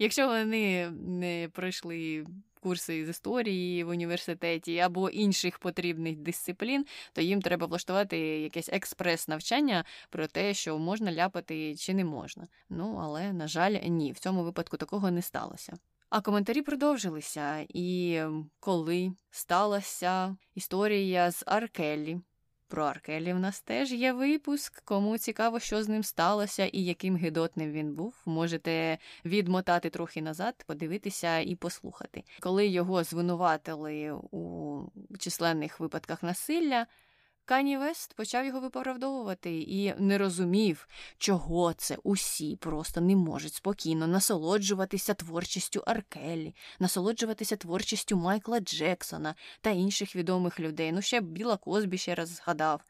[SPEAKER 2] Якщо вони не пройшли курси з історії в університеті або інших потрібних дисциплін, то їм треба влаштувати якесь експрес-навчання про те, що можна ляпати чи не можна. Ну але на жаль, ні, в цьому випадку такого не сталося. А коментарі продовжилися, і коли сталася історія з Аркеллі, про Аркелі в нас теж є випуск. Кому цікаво, що з ним сталося і яким гидотним він був, можете відмотати трохи назад, подивитися і послухати. Коли його звинуватили у численних випадках насилля, Кані Вест почав його виправдовувати і не розумів, чого це усі просто не можуть спокійно насолоджуватися творчістю Аркелі, насолоджуватися творчістю Майкла Джексона та інших відомих людей. Ну, ще Біла Козбі ще раз згадав.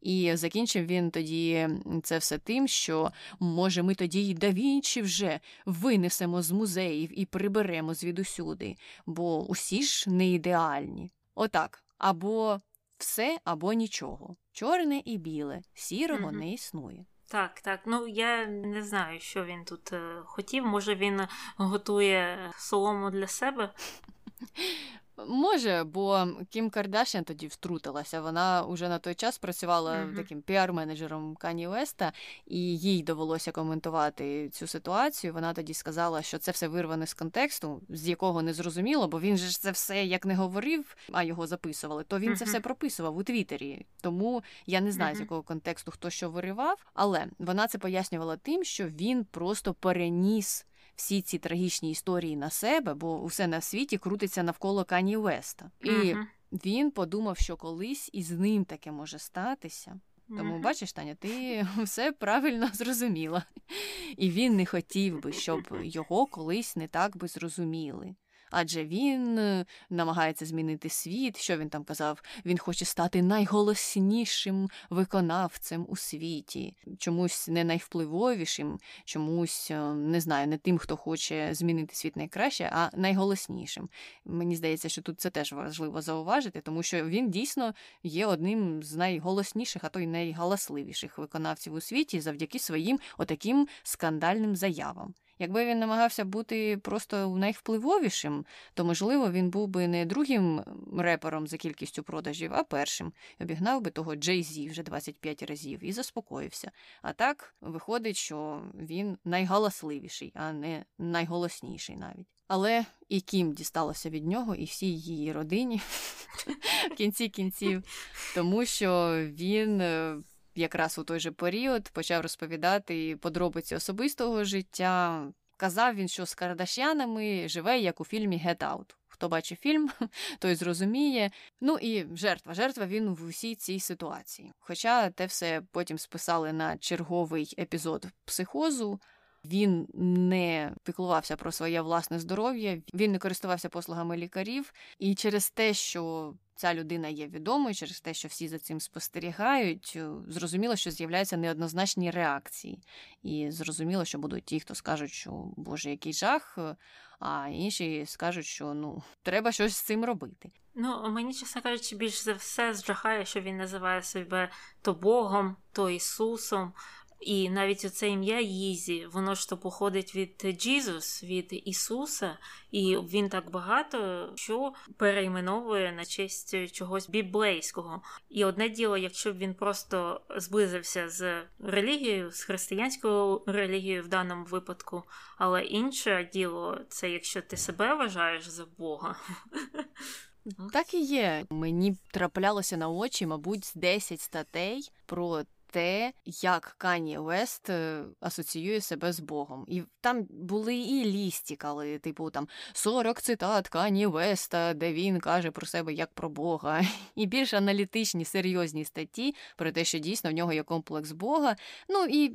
[SPEAKER 2] І закінчив він тоді це все тим, що може ми тоді й да Вінчі вже винесемо з музеїв і приберемо звідусюди, бо усі ж не ідеальні. Отак. Або все, або нічого. Чорне і біле, сірого mm не існує.
[SPEAKER 1] Так, так. Ну я не знаю, що він тут е, хотів. Може, він готує солому для себе.
[SPEAKER 2] Може, бо Кім Кардашян тоді втрутилася. Вона вже на той час працювала mm-hmm. таким піар-менеджером Кані Уеста, і їй довелося коментувати цю ситуацію. Вона тоді сказала, що це все вирване з контексту, з якого не зрозуміло, бо він же ж це все як не говорив, а його записували, то він mm-hmm. це все прописував у Твіттері. Тому я не знаю, mm-hmm. з якого контексту хто що виривав, але вона це пояснювала тим, що він просто переніс всі ці трагічні історії на себе, бо усе на світі крутиться навколо Кані Веста. І uh-huh. він подумав, що колись із ним таке може статися. Тому, uh-huh. бачиш, Таня, ти все правильно зрозуміла. І він не хотів би, щоб його колись не так би зрозуміли адже він е, намагається змінити світ. Що він там казав? Він хоче стати найголоснішим виконавцем у світі, чомусь не найвпливовішим, чомусь е, не знаю, не тим, хто хоче змінити світ найкраще, а найголоснішим. Мені здається, що тут це теж важливо зауважити, тому що він дійсно є одним з найголосніших, а то й найгаласливіших виконавців у світі завдяки своїм отаким скандальним заявам. Якби він намагався бути просто найвпливовішим, то, можливо, він був би не другим репером за кількістю продажів, а першим. Обігнав би того Джей Зі вже 25 разів і заспокоївся. А так виходить, що він найгаласливіший, а не найголосніший навіть. Але і Кім дісталося від нього, і всій її родині в кінці кінців, тому що він е, якраз у той же період почав розповідати подробиці особистого життя. Казав він, що з Кардашянами живе як у фільмі «Get Out». Хто бачив фільм, той зрозуміє. Ну і жертва. Жертва він в усій цій ситуації. Хоча те все потім списали на черговий епізод психозу. Він не піклувався про своє власне здоров'я, він не користувався послугами лікарів, і через те, що ця людина є відомою, через те, що всі за цим спостерігають, е, зрозуміло, що з'являються неоднозначні реакції. І зрозуміло, що будуть ті, хто скажуть, що Боже, який жах, е, а інші скажуть, що ну треба щось з цим робити.
[SPEAKER 1] Ну, мені, чесно кажучи, більш за все зжахає, що він називає себе то Богом, то Ісусом. І навіть оце ім'я Їзі, воно ж то походить від Джізус, від Ісуса, і він так багато що перейменовує на честь чогось біблейського. І одне діло, якщо б він просто зблизився з релігією, з християнською релігією в даному випадку, але інше діло це якщо ти себе вважаєш за Бога.
[SPEAKER 2] Так і є. Мені траплялося на очі, мабуть, з 10 статей про те, як Кані Вест е, асоціює себе з Богом. І там були і лістікали, типу там 40 цитат Кані Веста, де він каже про себе як про Бога, і більш аналітичні, серйозні статті про те, що дійсно в нього є комплекс Бога. Ну і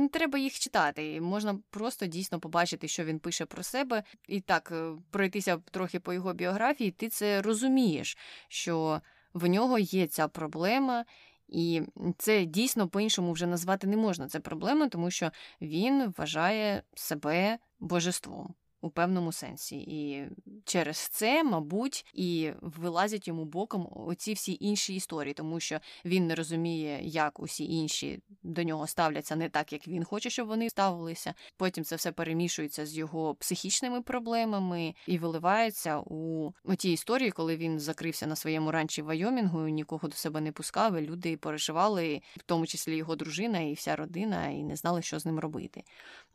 [SPEAKER 2] не треба їх читати. Можна просто дійсно побачити, що він пише про себе, і так е, пройтися трохи по його біографії, ти це розумієш, що в нього є ця проблема. І це дійсно по-іншому вже назвати не можна. Це проблема, тому що він вважає себе божеством у певному сенсі. І через це, мабуть, і вилазять йому боком оці всі інші історії, тому що він не розуміє, як усі інші до нього ставляться не так, як він хоче, щоб вони ставилися. Потім це все перемішується з його психічними проблемами і виливається у ті історії, коли він закрився на своєму ранчі в Вайомінгу, нікого до себе не пускав. і Люди переживали, в тому числі його дружина і вся родина, і не знали, що з ним робити.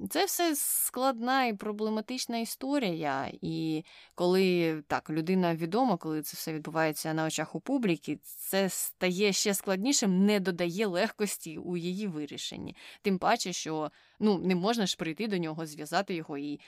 [SPEAKER 2] Це все складна і проблематична історія. І коли так людина відома, коли це все відбувається на очах у публіки, це стає ще складнішим, не додає легкості у її вирішенні. Тим паче, що ну не можна ж прийти до нього, зв'язати його і.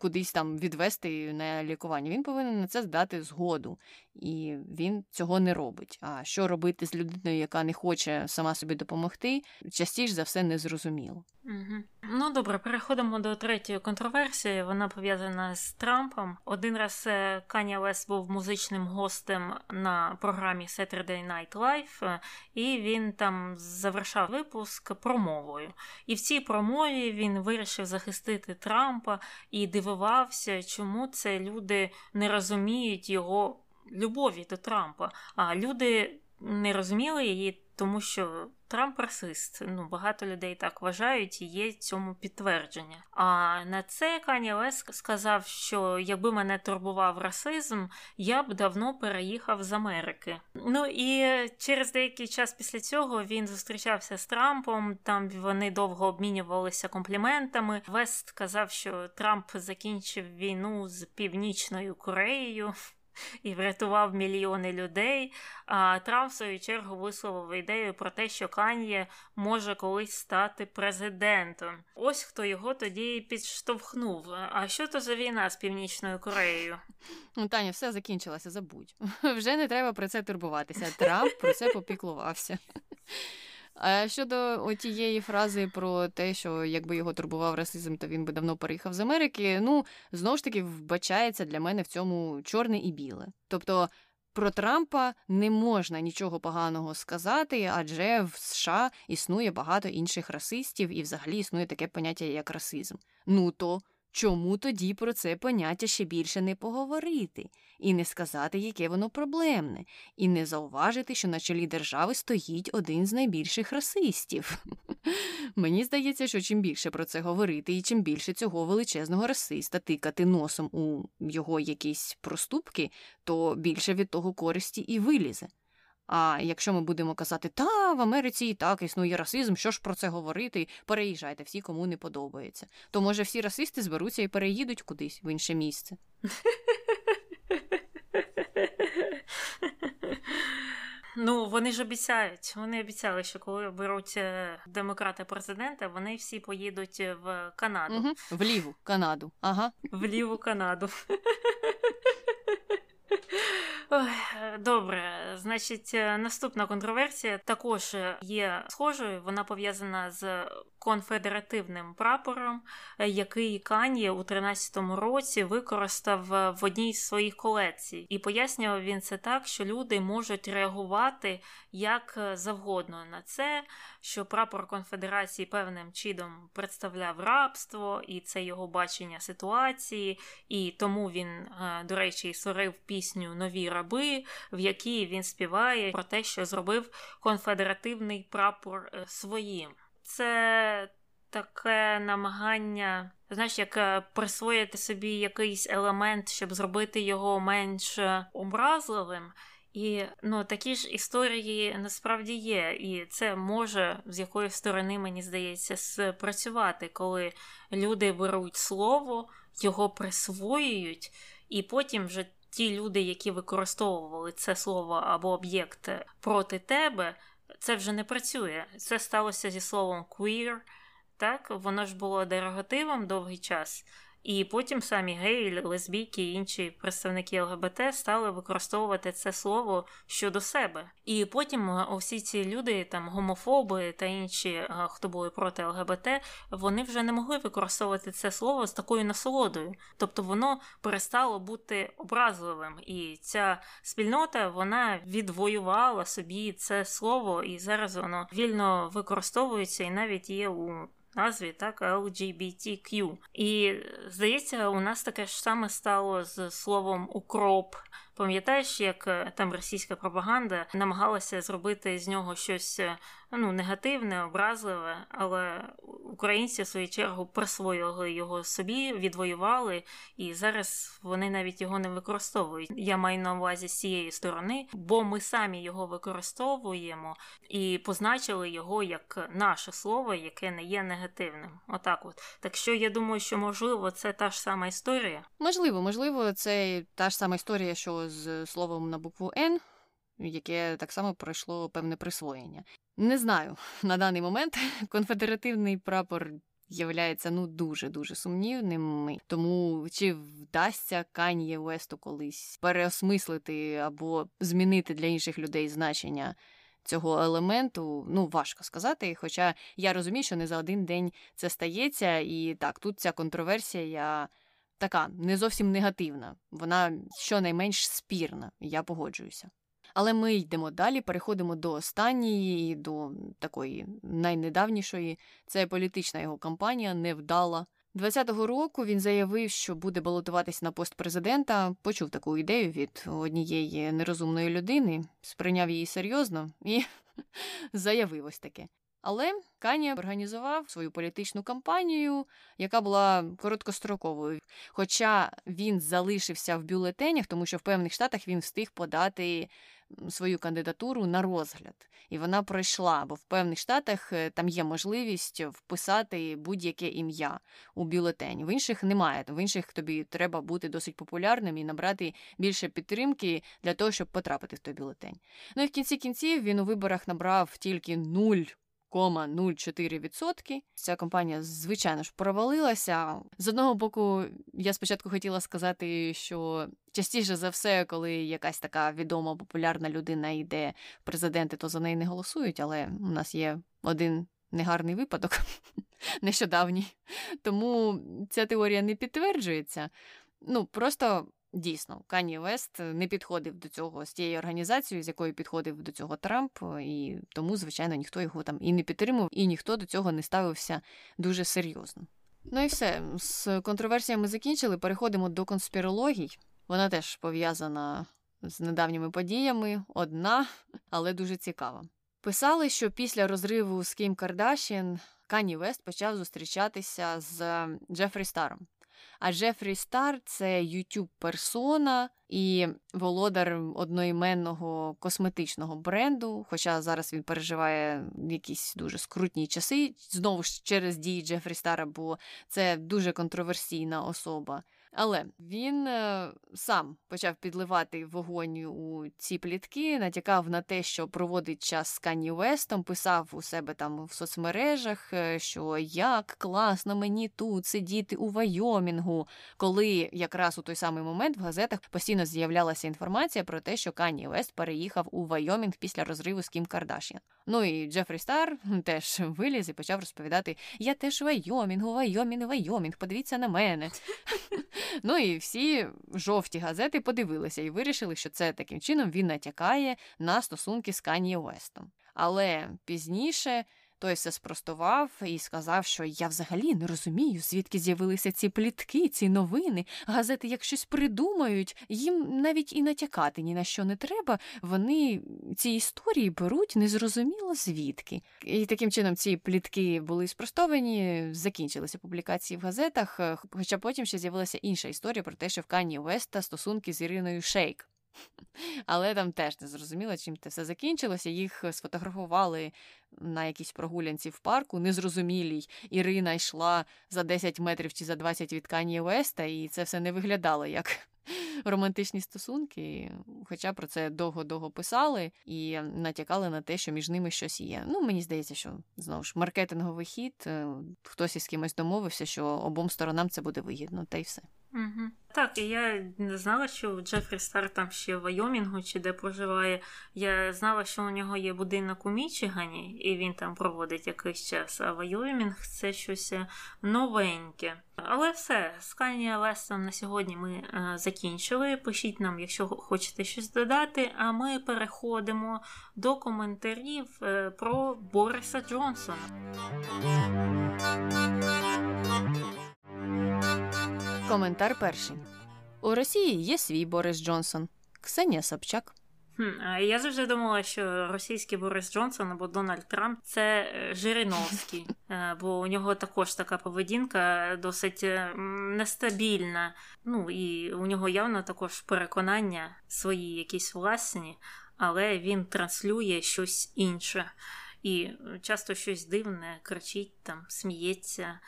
[SPEAKER 2] Кудись там відвести на лікування, він повинен на це здати згоду. І він цього не робить. А що робити з людиною, яка не хоче сама собі допомогти, частіше за все не зрозуміло.
[SPEAKER 1] Угу. Ну добре, переходимо до третьої контроверсії. Вона пов'язана з Трампом. Один раз е, Каня Вест був музичним гостем на програмі Saturday Night Live, е, і він там завершав випуск промовою. І в цій промові він вирішив захистити Трампа і дивувався, чому це люди не розуміють його любові до Трампа. А люди не розуміли її, тому що Трамп расист. Ну, багато людей так вважають і є цьому підтвердження. А на це Кані Вест сказав, що якби мене турбував расизм, я б давно переїхав з Америки. Ну і через деякий час після цього він зустрічався з Трампом. Там вони довго обмінювалися компліментами. Вест сказав, що Трамп закінчив війну з Північною Кореєю і врятував мільйони людей. А Трамп, в свою чергу, висловив ідею про те, що Кан'є може колись стати президентом. Ось хто його тоді підштовхнув. А що то за війна з Північною Кореєю?
[SPEAKER 2] Ну, Таня, все закінчилося, забудь. Вже не треба про це турбуватися. Трамп про це попіклувався. А щодо тієї фрази про те, що якби його турбував расизм, то він би давно переїхав з Америки. Ну знову ж таки вбачається для мене в цьому чорне і біле. Тобто про Трампа не можна нічого поганого сказати, адже в США існує багато інших расистів, і взагалі існує таке поняття як расизм. Ну то Чому тоді про це поняття ще більше не поговорити, і не сказати, яке воно проблемне, і не зауважити, що на чолі держави стоїть один з найбільших расистів? Мені здається, що чим більше про це говорити, і чим більше цього величезного расиста тикати носом у його якісь проступки, то більше від того користі і вилізе. А якщо ми будемо казати, та в Америці і так існує расизм, що ж про це говорити, переїжджайте всі, кому не подобається, то може всі расисти зберуться і переїдуть кудись в інше місце.
[SPEAKER 1] Ну, вони ж обіцяють. Вони обіцяли, що коли беруть е, демократи президента, вони всі поїдуть в Канаду. Угу.
[SPEAKER 2] В ліву Канаду. Ага.
[SPEAKER 1] В ліву Канаду. Добре, значить, е, наступна контроверсія також є схожою. Вона пов'язана з конфедеративним прапором, е, який Кан'є у 13-му році використав в одній з своїх колекцій, і пояснював він це так, що люди можуть реагувати як завгодно на це, що прапор конфедерації певним чином представляв рабство, і це його бачення ситуації, і тому він, е, до речі, створив пісню Нові раби, в якій він співає про те, що зробив конфедеративний прапор е, своїм. Це таке намагання, знаєш, як е, присвоїти собі якийсь елемент, щоб зробити його менш образливим. І ну, такі ж історії насправді є, і це може з якої сторони, мені здається, спрацювати, коли люди беруть слово, його присвоюють, і потім вже ті люди, які використовували це слово або об'єкт проти тебе, це вже не працює. Це сталося зі словом queer, так, воно ж було дерогативом довгий час. І потім самі геї, лесбійки і інші представники ЛГБТ стали використовувати це слово щодо себе. І потім е, усі ці люди, там гомофоби та інші, е, хто були проти ЛГБТ, вони вже не могли використовувати це слово з такою насолодою. Тобто воно перестало бути образливим. І ця спільнота вона відвоювала собі це слово, і зараз воно вільно використовується і навіть є у назві, так, LGBTQ. І здається, у нас таке ж саме стало з словом укроп. Пам'ятаєш, як е, там російська пропаганда намагалася зробити з нього щось е, ну, негативне, образливе, але українці в свою чергу присвоїли його собі, відвоювали, і зараз вони навіть його не використовують. Я маю на увазі з цієї сторони, бо ми самі його використовуємо і позначили його як наше слово, яке не є негативним. Отак, от так що я думаю, що можливо це та ж сама історія.
[SPEAKER 2] Можливо, можливо, це та ж сама історія, що з словом на букву Н, яке так само пройшло певне присвоєння. Не знаю на даний момент конфедеративний прапор являється ну дуже дуже сумнівними. Тому чи вдасться Кан'є Весту колись переосмислити або змінити для інших людей значення цього елементу, ну важко сказати. Хоча я розумію, що не за один день це стається, і так, тут ця контроверсія така не зовсім негативна, вона щонайменш спірна, я погоджуюся. Але ми йдемо далі, переходимо до останньої, до такої найнедавнішої. Це політична його кампанія невдала. 20-го року він заявив, що буде балотуватись на пост президента. Почув таку ідею від однієї нерозумної людини, сприйняв її серйозно і заявив ось таке. Але Кані організував свою політичну кампанію, яка була короткостроковою. Хоча він залишився в бюлетенях, тому що в певних штатах він встиг подати свою кандидатуру на розгляд, і вона пройшла, бо в певних штатах е, там є можливість вписати будь-яке ім'я у бюлетень. В інших немає. В інших тобі треба бути досить популярним і набрати більше підтримки для того, щоб потрапити в той бюлетень. Ну і в кінці кінців він у виборах набрав тільки нуль 0,04%. Ця компанія, звичайно ж, провалилася. З одного боку, я спочатку хотіла сказати, що частіше за все, коли якась така відома популярна людина йде в президенти, то за неї не голосують, але у нас є один негарний випадок нещодавній. Тому ця теорія не підтверджується. Ну, просто Дійсно, Кані Вест не підходив до цього з тією організацією, з якою підходив до цього Трамп, і тому, звичайно, ніхто його там і не підтримував, і ніхто до цього не ставився дуже серйозно. Ну і все, з контроверсіями закінчили. Переходимо до конспірологій. Вона теж пов'язана з недавніми подіями, одна, але дуже цікава. Писали, що після розриву з Кім Кардашін Кані Вест почав зустрічатися з Джефрі Старом. А Джефрі Стар це youtube персона і володар одноіменного косметичного бренду. Хоча зараз він переживає якісь дуже скрутні часи, знову ж через дії Джефрі Стара, бо це дуже контроверсійна особа. Але він е, сам почав підливати вогонь у ці плітки, натякав на те, що проводить час з Кані Вестом, писав у себе там в соцмережах, е, що як класно мені тут сидіти у Вайомінгу, коли якраз у той самий момент в газетах постійно з'являлася інформація про те, що Кані Вест переїхав у Вайомінг після розриву з Кім Кардашян. Ну і Джефрі Стар теж виліз і почав розповідати: Я теж Вайомінгу, Вайомінг, Вайомінг, подивіться на мене. Ну і всі жовті газети подивилися і вирішили, що це таким чином він натякає на стосунки з Кані Уестом. Але пізніше той все спростував і сказав, що я взагалі не розумію, звідки з'явилися ці плітки, ці новини. Газети, як щось придумають, їм навіть і натякати ні на що не треба. Вони ці історії беруть незрозуміло звідки. І таким чином ці плітки були спростовані, закінчилися публікації в газетах. Хоча потім ще з'явилася інша історія про те, що в Кані Веста стосунки з Іриною Шейк. Але там теж не зрозуміло, чим це все закінчилося. Їх сфотографували на якійсь прогулянці в парку, незрозумілій. Ірина йшла за 10 метрів чи за 20 від Кані Веста, і це все не виглядало як романтичні стосунки. Хоча про це довго-довго писали і натякали на те, що між ними щось є. Ну, мені здається, що знову ж маркетинговий хід, е, хтось із кимось домовився, що обом сторонам це буде вигідно, та й все.
[SPEAKER 1] Угу. Так, і я не знала, що Джефрі Стар там ще в Вайомінгу чи де проживає. Я знала, що у нього є будинок у Мічигані, і він там проводить якийсь час. А Вайомінг це щось е, новеньке. Але все, з Кані Лестом на сьогодні ми е, закінчили. Пишіть нам, якщо хочете щось додати. А ми переходимо до коментарів е, про Бориса Джонсона.
[SPEAKER 2] Коментар перший. У Росії є свій Борис Джонсон, Ксенія Собчак.
[SPEAKER 1] Хм, Я завжди думала, що російський Борис Джонсон або Дональд Трамп це е, Жириновський, е, бо у нього також така поведінка досить е, нестабільна. Ну і у нього явно також переконання свої якісь власні, але він транслює щось інше. І часто щось дивне, кричить там, сміється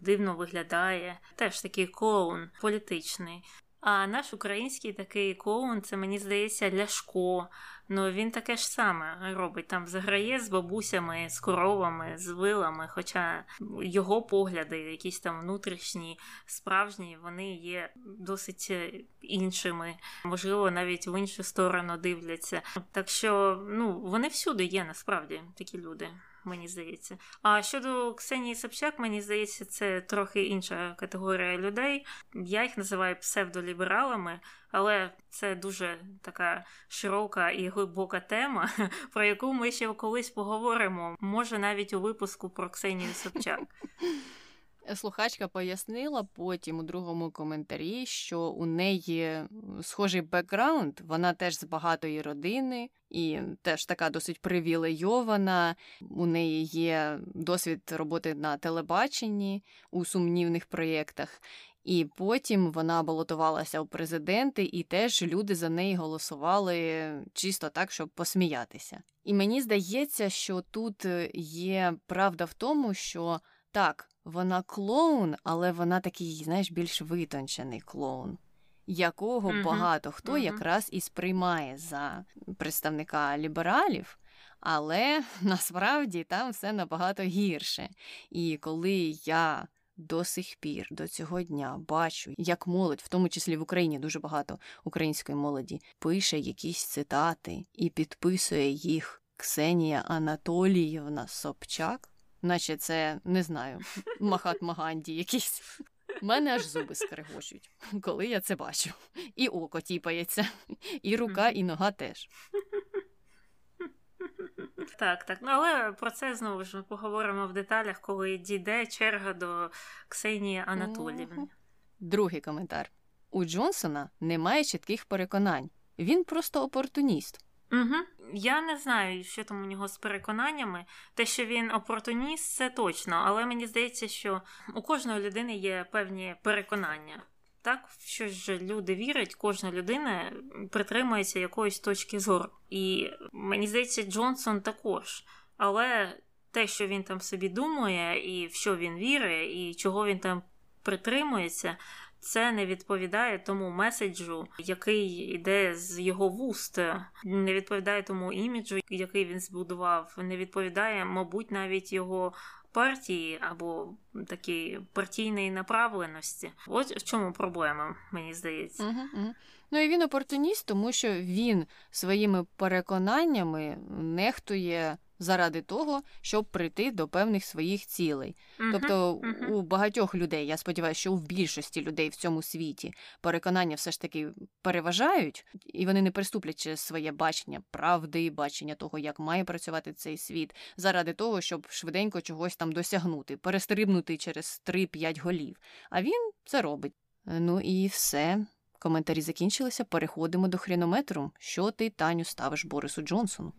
[SPEAKER 1] дивно виглядає. Теж такий клоун політичний. А наш український такий клоун, це мені здається, Ляшко. Ну він таке ж саме робить. Там заграє з бабусями, з коровами, з вилами. Хоча його погляди, якісь там внутрішні, справжні, вони є досить іншими. Можливо, навіть в іншу сторону дивляться. Так що ну вони всюди є насправді такі люди мені здається. А щодо Ксенії Собчак, мені здається, це трохи інша категорія людей. Я їх називаю псевдолібералами, але це дуже така широка і глибока тема, про яку ми ще колись поговоримо. Може, навіть у випуску про Ксенію Собчак.
[SPEAKER 2] Слухачка пояснила потім у другому коментарі, що у неї схожий бекграунд, вона теж з багатої родини і теж така досить привілейована. У неї є досвід роботи на телебаченні у сумнівних проєктах. І потім вона балотувалася у президенти, і теж люди за неї голосували чисто так, щоб посміятися. І мені здається, що тут є правда в тому, що так, вона клоун, але вона такий, знаєш, більш витончений клоун, якого uh-huh. багато хто uh-huh. якраз і сприймає за представника лібералів. Але насправді там все набагато гірше. І коли я до сих пір, до цього дня бачу, як молодь, в тому числі в Україні дуже багато української молоді, пише якісь цитати і підписує їх Ксенія Анатоліївна Собчак наче це не знаю, Махат Маганді якийсь. У мене аж зуби скрегочуть, коли я це бачу. І око тіпається, і рука, і нога теж.
[SPEAKER 1] Так, так. Ну, але про це знову ж ми поговоримо в деталях, коли дійде черга до Ксенії Анатоліївни.
[SPEAKER 2] Другий коментар. У Джонсона немає чітких переконань. Він просто опортуніст.
[SPEAKER 1] Угу. Я не знаю, що там у нього з переконаннями. Те, що він опортуніст, це точно, але мені здається, що у кожної людини є певні переконання. Так, що ж люди вірять, кожна людина притримується якоїсь точки зору. І мені здається, Джонсон також. Але те, що він там собі думає, і в що він вірить, і чого він там притримується, це не відповідає тому меседжу, який йде з його вуст, не відповідає тому іміджу, який він збудував, не відповідає, мабуть, навіть його партії або такій партійної направленості. От в чому проблема, мені здається.
[SPEAKER 2] Угу, угу. Ну і він опортуніст, тому що він своїми переконаннями нехтує заради того, щоб прийти до певних своїх цілей. Uh-huh, тобто uh-huh. у багатьох людей, я сподіваюся, що в більшості людей в цьому світі переконання все ж таки переважають, і вони не приступлять через своє бачення правди, бачення того, як має працювати цей світ, заради того, щоб швиденько чогось там досягнути, перестрибнути через 3-5 голів. А він це робить. Ну і все. Коментарі закінчилися. Переходимо до хронометру. Що ти, Таню, ставиш Борису Джонсону?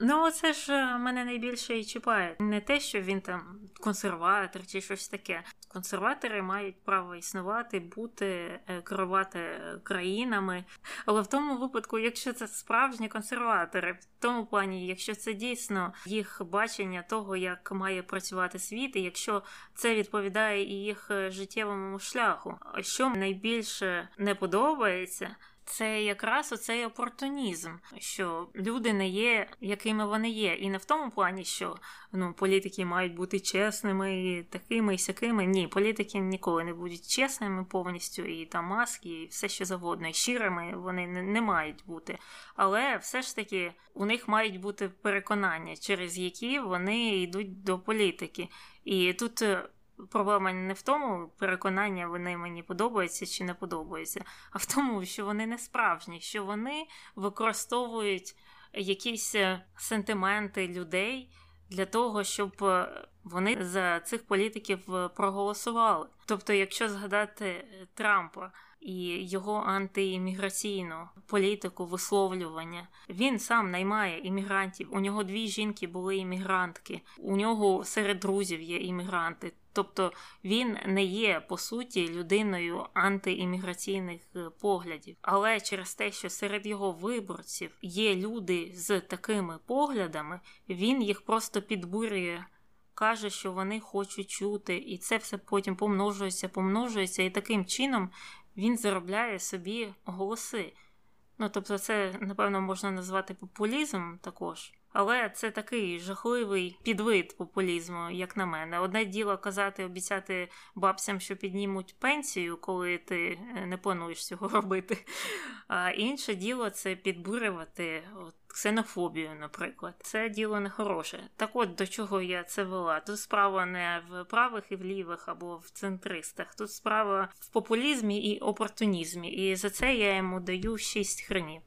[SPEAKER 1] Ну, це ж е, мене найбільше і чіпає. Не те, що він там консерватор чи щось таке. Консерватори мають право існувати, бути, е, керувати країнами. Але в тому випадку, якщо це справжні консерватори, в тому плані, якщо це дійсно їх бачення того, як має працювати світ, і якщо це відповідає і їх е, життєвому шляху, що найбільше не подобається це якраз оцей опортунізм, що люди не є, якими вони є, і не в тому плані, що ну політики мають бути чесними, і такими і сякими. Ні, політики ніколи не будуть чесними повністю, і там маски, і все що завгодно, і щирими вони не, не мають бути. Але все ж таки у них мають бути переконання, через які вони йдуть до політики. І тут е, проблема не в тому, переконання вони мені подобаються чи не подобаються, а в тому, що вони не справжні, що вони використовують якісь е, сентименти людей для того, щоб е, вони за цих політиків е, проголосували. Тобто, якщо згадати Трампа і його антиімміграційну політику висловлювання. Він сам наймає іммігрантів. У нього дві жінки були іммігрантки, у нього серед друзів є іммігранти. Тобто він не є по суті людиною антиімміграційних е, поглядів, але через те, що серед його виборців є люди з такими поглядами, він їх просто підбурює. Каже, що вони хочуть чути, і це все потім помножується, помножується, і таким чином він заробляє собі голоси. Ну тобто, це напевно можна назвати популізмом також. Але це такий жахливий підвид популізму, як на мене. Одне діло казати, обіцяти бабцям, що піднімуть пенсію, коли ти е, не плануєш цього робити. А інше діло це підбурювати ксенофобію, наприклад. Це діло не хороше. Так от до чого я це вела? Тут справа не в правих і в лівих або в центристах. Тут справа в популізмі і опортунізмі. І за це я йому даю 6 хренів.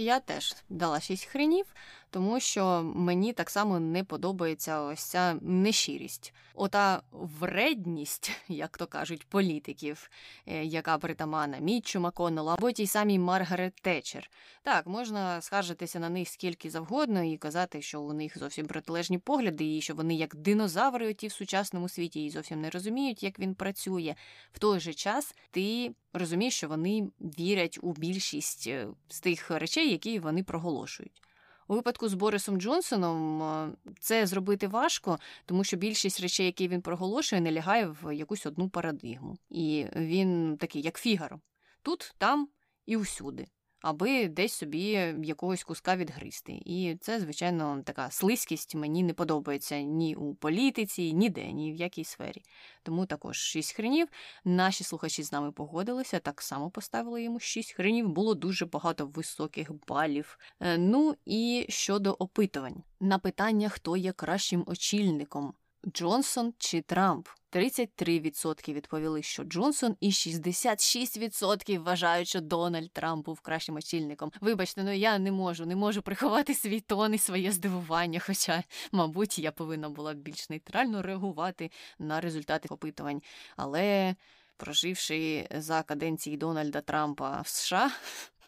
[SPEAKER 2] Я теж дала 6 хренів, тому що мені так само не подобається ось ця нещирість. Ота вредність, як то кажуть, політиків, е, яка притамана Мітчу Маконнелу або тій самій Маргарет Тетчер. Так, можна скаржитися на них скільки завгодно і казати, що у них зовсім протилежні погляди, і що вони як динозаври оті в сучасному світі і зовсім не розуміють, як він працює. В той же час ти розумієш, що вони вірять у більшість е, з тих речей, які вони проголошують. У випадку з Борисом Джонсоном е, це зробити важко, тому що більшість речей, які він проголошує, не лягає в якусь одну парадигму. І він такий, як фігаро, тут, там і усюди аби десь собі якогось куска відгризти. І це, звичайно, така слизькість мені не подобається ні у політиці, ніде, ні в якій сфері. Тому також шість хренів. Наші слухачі з нами погодилися, так само поставили йому шість хренів. Було дуже багато високих балів. Е, ну і щодо опитувань на питання, хто є кращим очільником. Джонсон чи Трамп. 33% відповіли, що Джонсон, і 66% вважають, що Дональд Трамп був кращим очільником. Вибачте, ну я не можу, не можу приховати свій тон і своє здивування. Хоча, мабуть, я повинна була більш нейтрально реагувати на результати опитувань. Але проживши за каденції Дональда Трампа в США.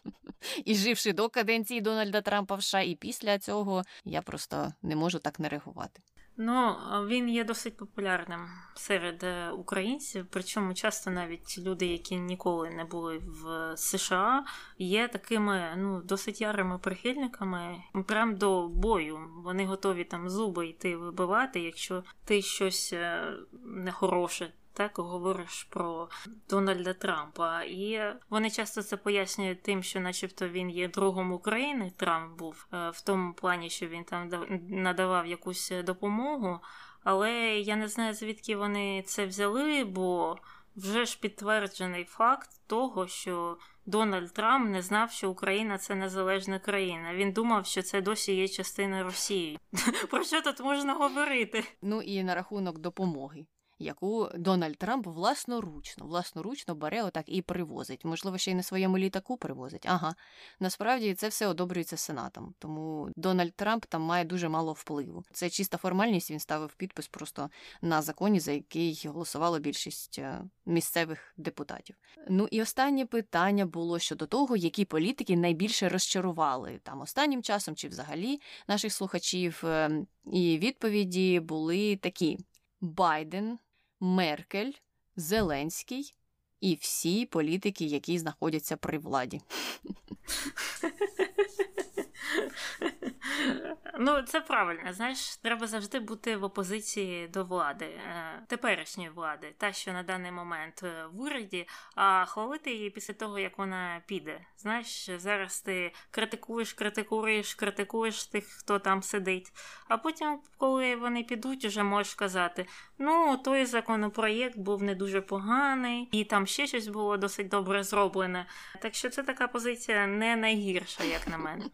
[SPEAKER 2] І живши до каденції Дональда Трампа в США, і після цього я просто не можу так не реагувати.
[SPEAKER 1] Ну, він є досить популярним серед е, українців, причому часто навіть люди, які ніколи не були в США, є такими ну, досить ярими прихильниками, прям до бою. Вони готові там зуби йти вибивати, якщо ти щось е, нехороше так говориш про Дональда Трампа, і вони часто це пояснюють тим, що, начебто, він є другом України. Трамп був е, в тому плані, що він там надавав якусь допомогу. Але я не знаю, звідки вони це взяли, бо вже ж підтверджений факт того, що Дональд Трамп не знав, що Україна це незалежна країна. Він думав, що це досі є частина Росії. Про що тут можна говорити?
[SPEAKER 2] Ну і на рахунок допомоги яку Дональд Трамп власноручно, власноручно бере отак і привозить. Можливо, ще й на своєму літаку привозить. Ага, насправді це все одобрюється сенатом. Тому Дональд Трамп там має дуже мало впливу. Це чиста формальність. Він ставив підпис просто на законі, за який голосувала більшість е, місцевих депутатів. Ну і останнє питання було щодо того, які політики найбільше розчарували там останнім часом чи взагалі наших слухачів. Ем, і відповіді були такі: Байден. Меркель, Зеленський і всі політики, які знаходяться при владі.
[SPEAKER 1] Ну, це правильно. Знаєш, треба завжди бути в опозиції до влади, е, теперішньої влади, та що на даний момент е, в уряді, а хвалити її після того, як вона піде. Знаєш, зараз ти критикуєш, критикуєш, критикуєш тих, хто там сидить. А потім, коли вони підуть, вже можеш сказати: ну, той законопроєкт був не дуже поганий, і там ще щось було досить добре зроблене. Так що це така позиція не найгірша, як на мене.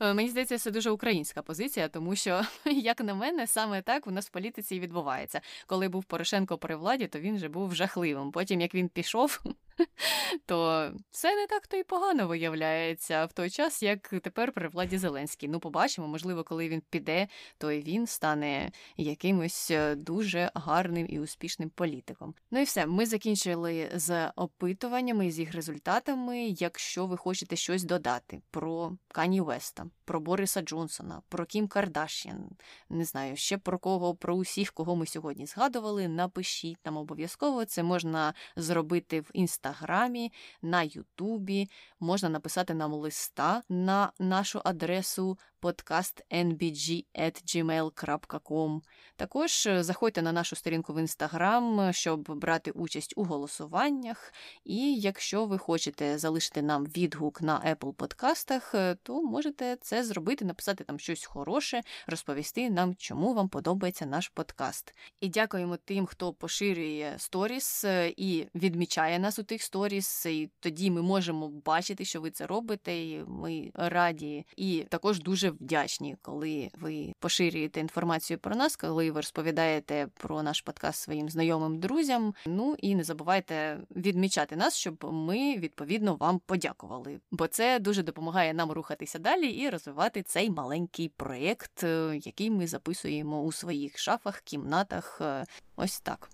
[SPEAKER 2] Е, мені здається, це дуже українська позиція, тому що, як на мене, саме так у нас в політиці і відбувається. Коли був Порошенко при владі, то він вже був жахливим. Потім, як він пішов, то все не так то й погано виявляється в той час, як тепер при владі Зеленський. Ну, побачимо, можливо, коли він піде, то і він стане якимось е, дуже гарним і успішним політиком. Ну і все, ми закінчили з опитуваннями з їх результатами. Якщо ви хочете щось додати про Кані Веста, про Бориса Джонсона, про Кім Кардашян, не знаю, ще про кого, про усіх, кого ми сьогодні згадували, напишіть нам обов'язково. Це можна зробити в інстаграмі, на Ютубі, можна написати нам листа на нашу адресу podcastnbg.gmail.com. Також е, заходьте на нашу сторінку в інстаграм, щоб брати участь у голосуваннях. І якщо ви хочете залишити нам відгук на Apple подкастах, е, то можете це зробити, написати там щось хороше, розповісти нам, чому вам подобається наш подкаст. І дякуємо тим, хто поширює сторіс е, і відмічає нас у тих сторіс. І тоді ми можемо бачити, що ви це робите. і Ми раді і також дуже вдячні, коли ви поширюєте інформацію про нас, коли ви розповідаєте про наш подкаст своїм знайомим друзям. Ну і не забувайте відмічати нас, щоб ми відповідно вам подякували, бо це дуже допомагає нам рухатися далі і розвивати цей маленький проєкт, е, який ми записуємо у своїх шафах, кімнатах. Е, ось так.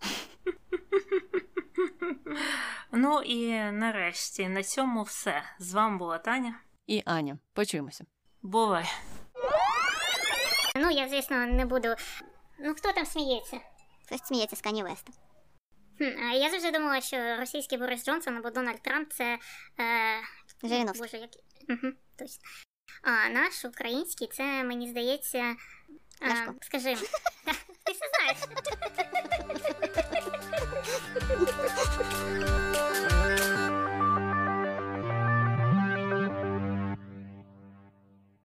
[SPEAKER 1] Ну і нарешті на цьому все. З вами була Таня
[SPEAKER 2] і Аня. Почуємося.
[SPEAKER 1] Бувай.
[SPEAKER 3] Ну, я, звісно, не буду. Ну, хто там сміється?
[SPEAKER 4] Хтось сміється з Кані Веста.
[SPEAKER 3] Хм, а я завжди думала, що російський Борис Джонсон або Дональд Трамп це. Е...
[SPEAKER 4] Жириновський.
[SPEAKER 3] Боже, як... Угу, точно. А наш український, це мені здається. А, скажи. Ти все знаєш.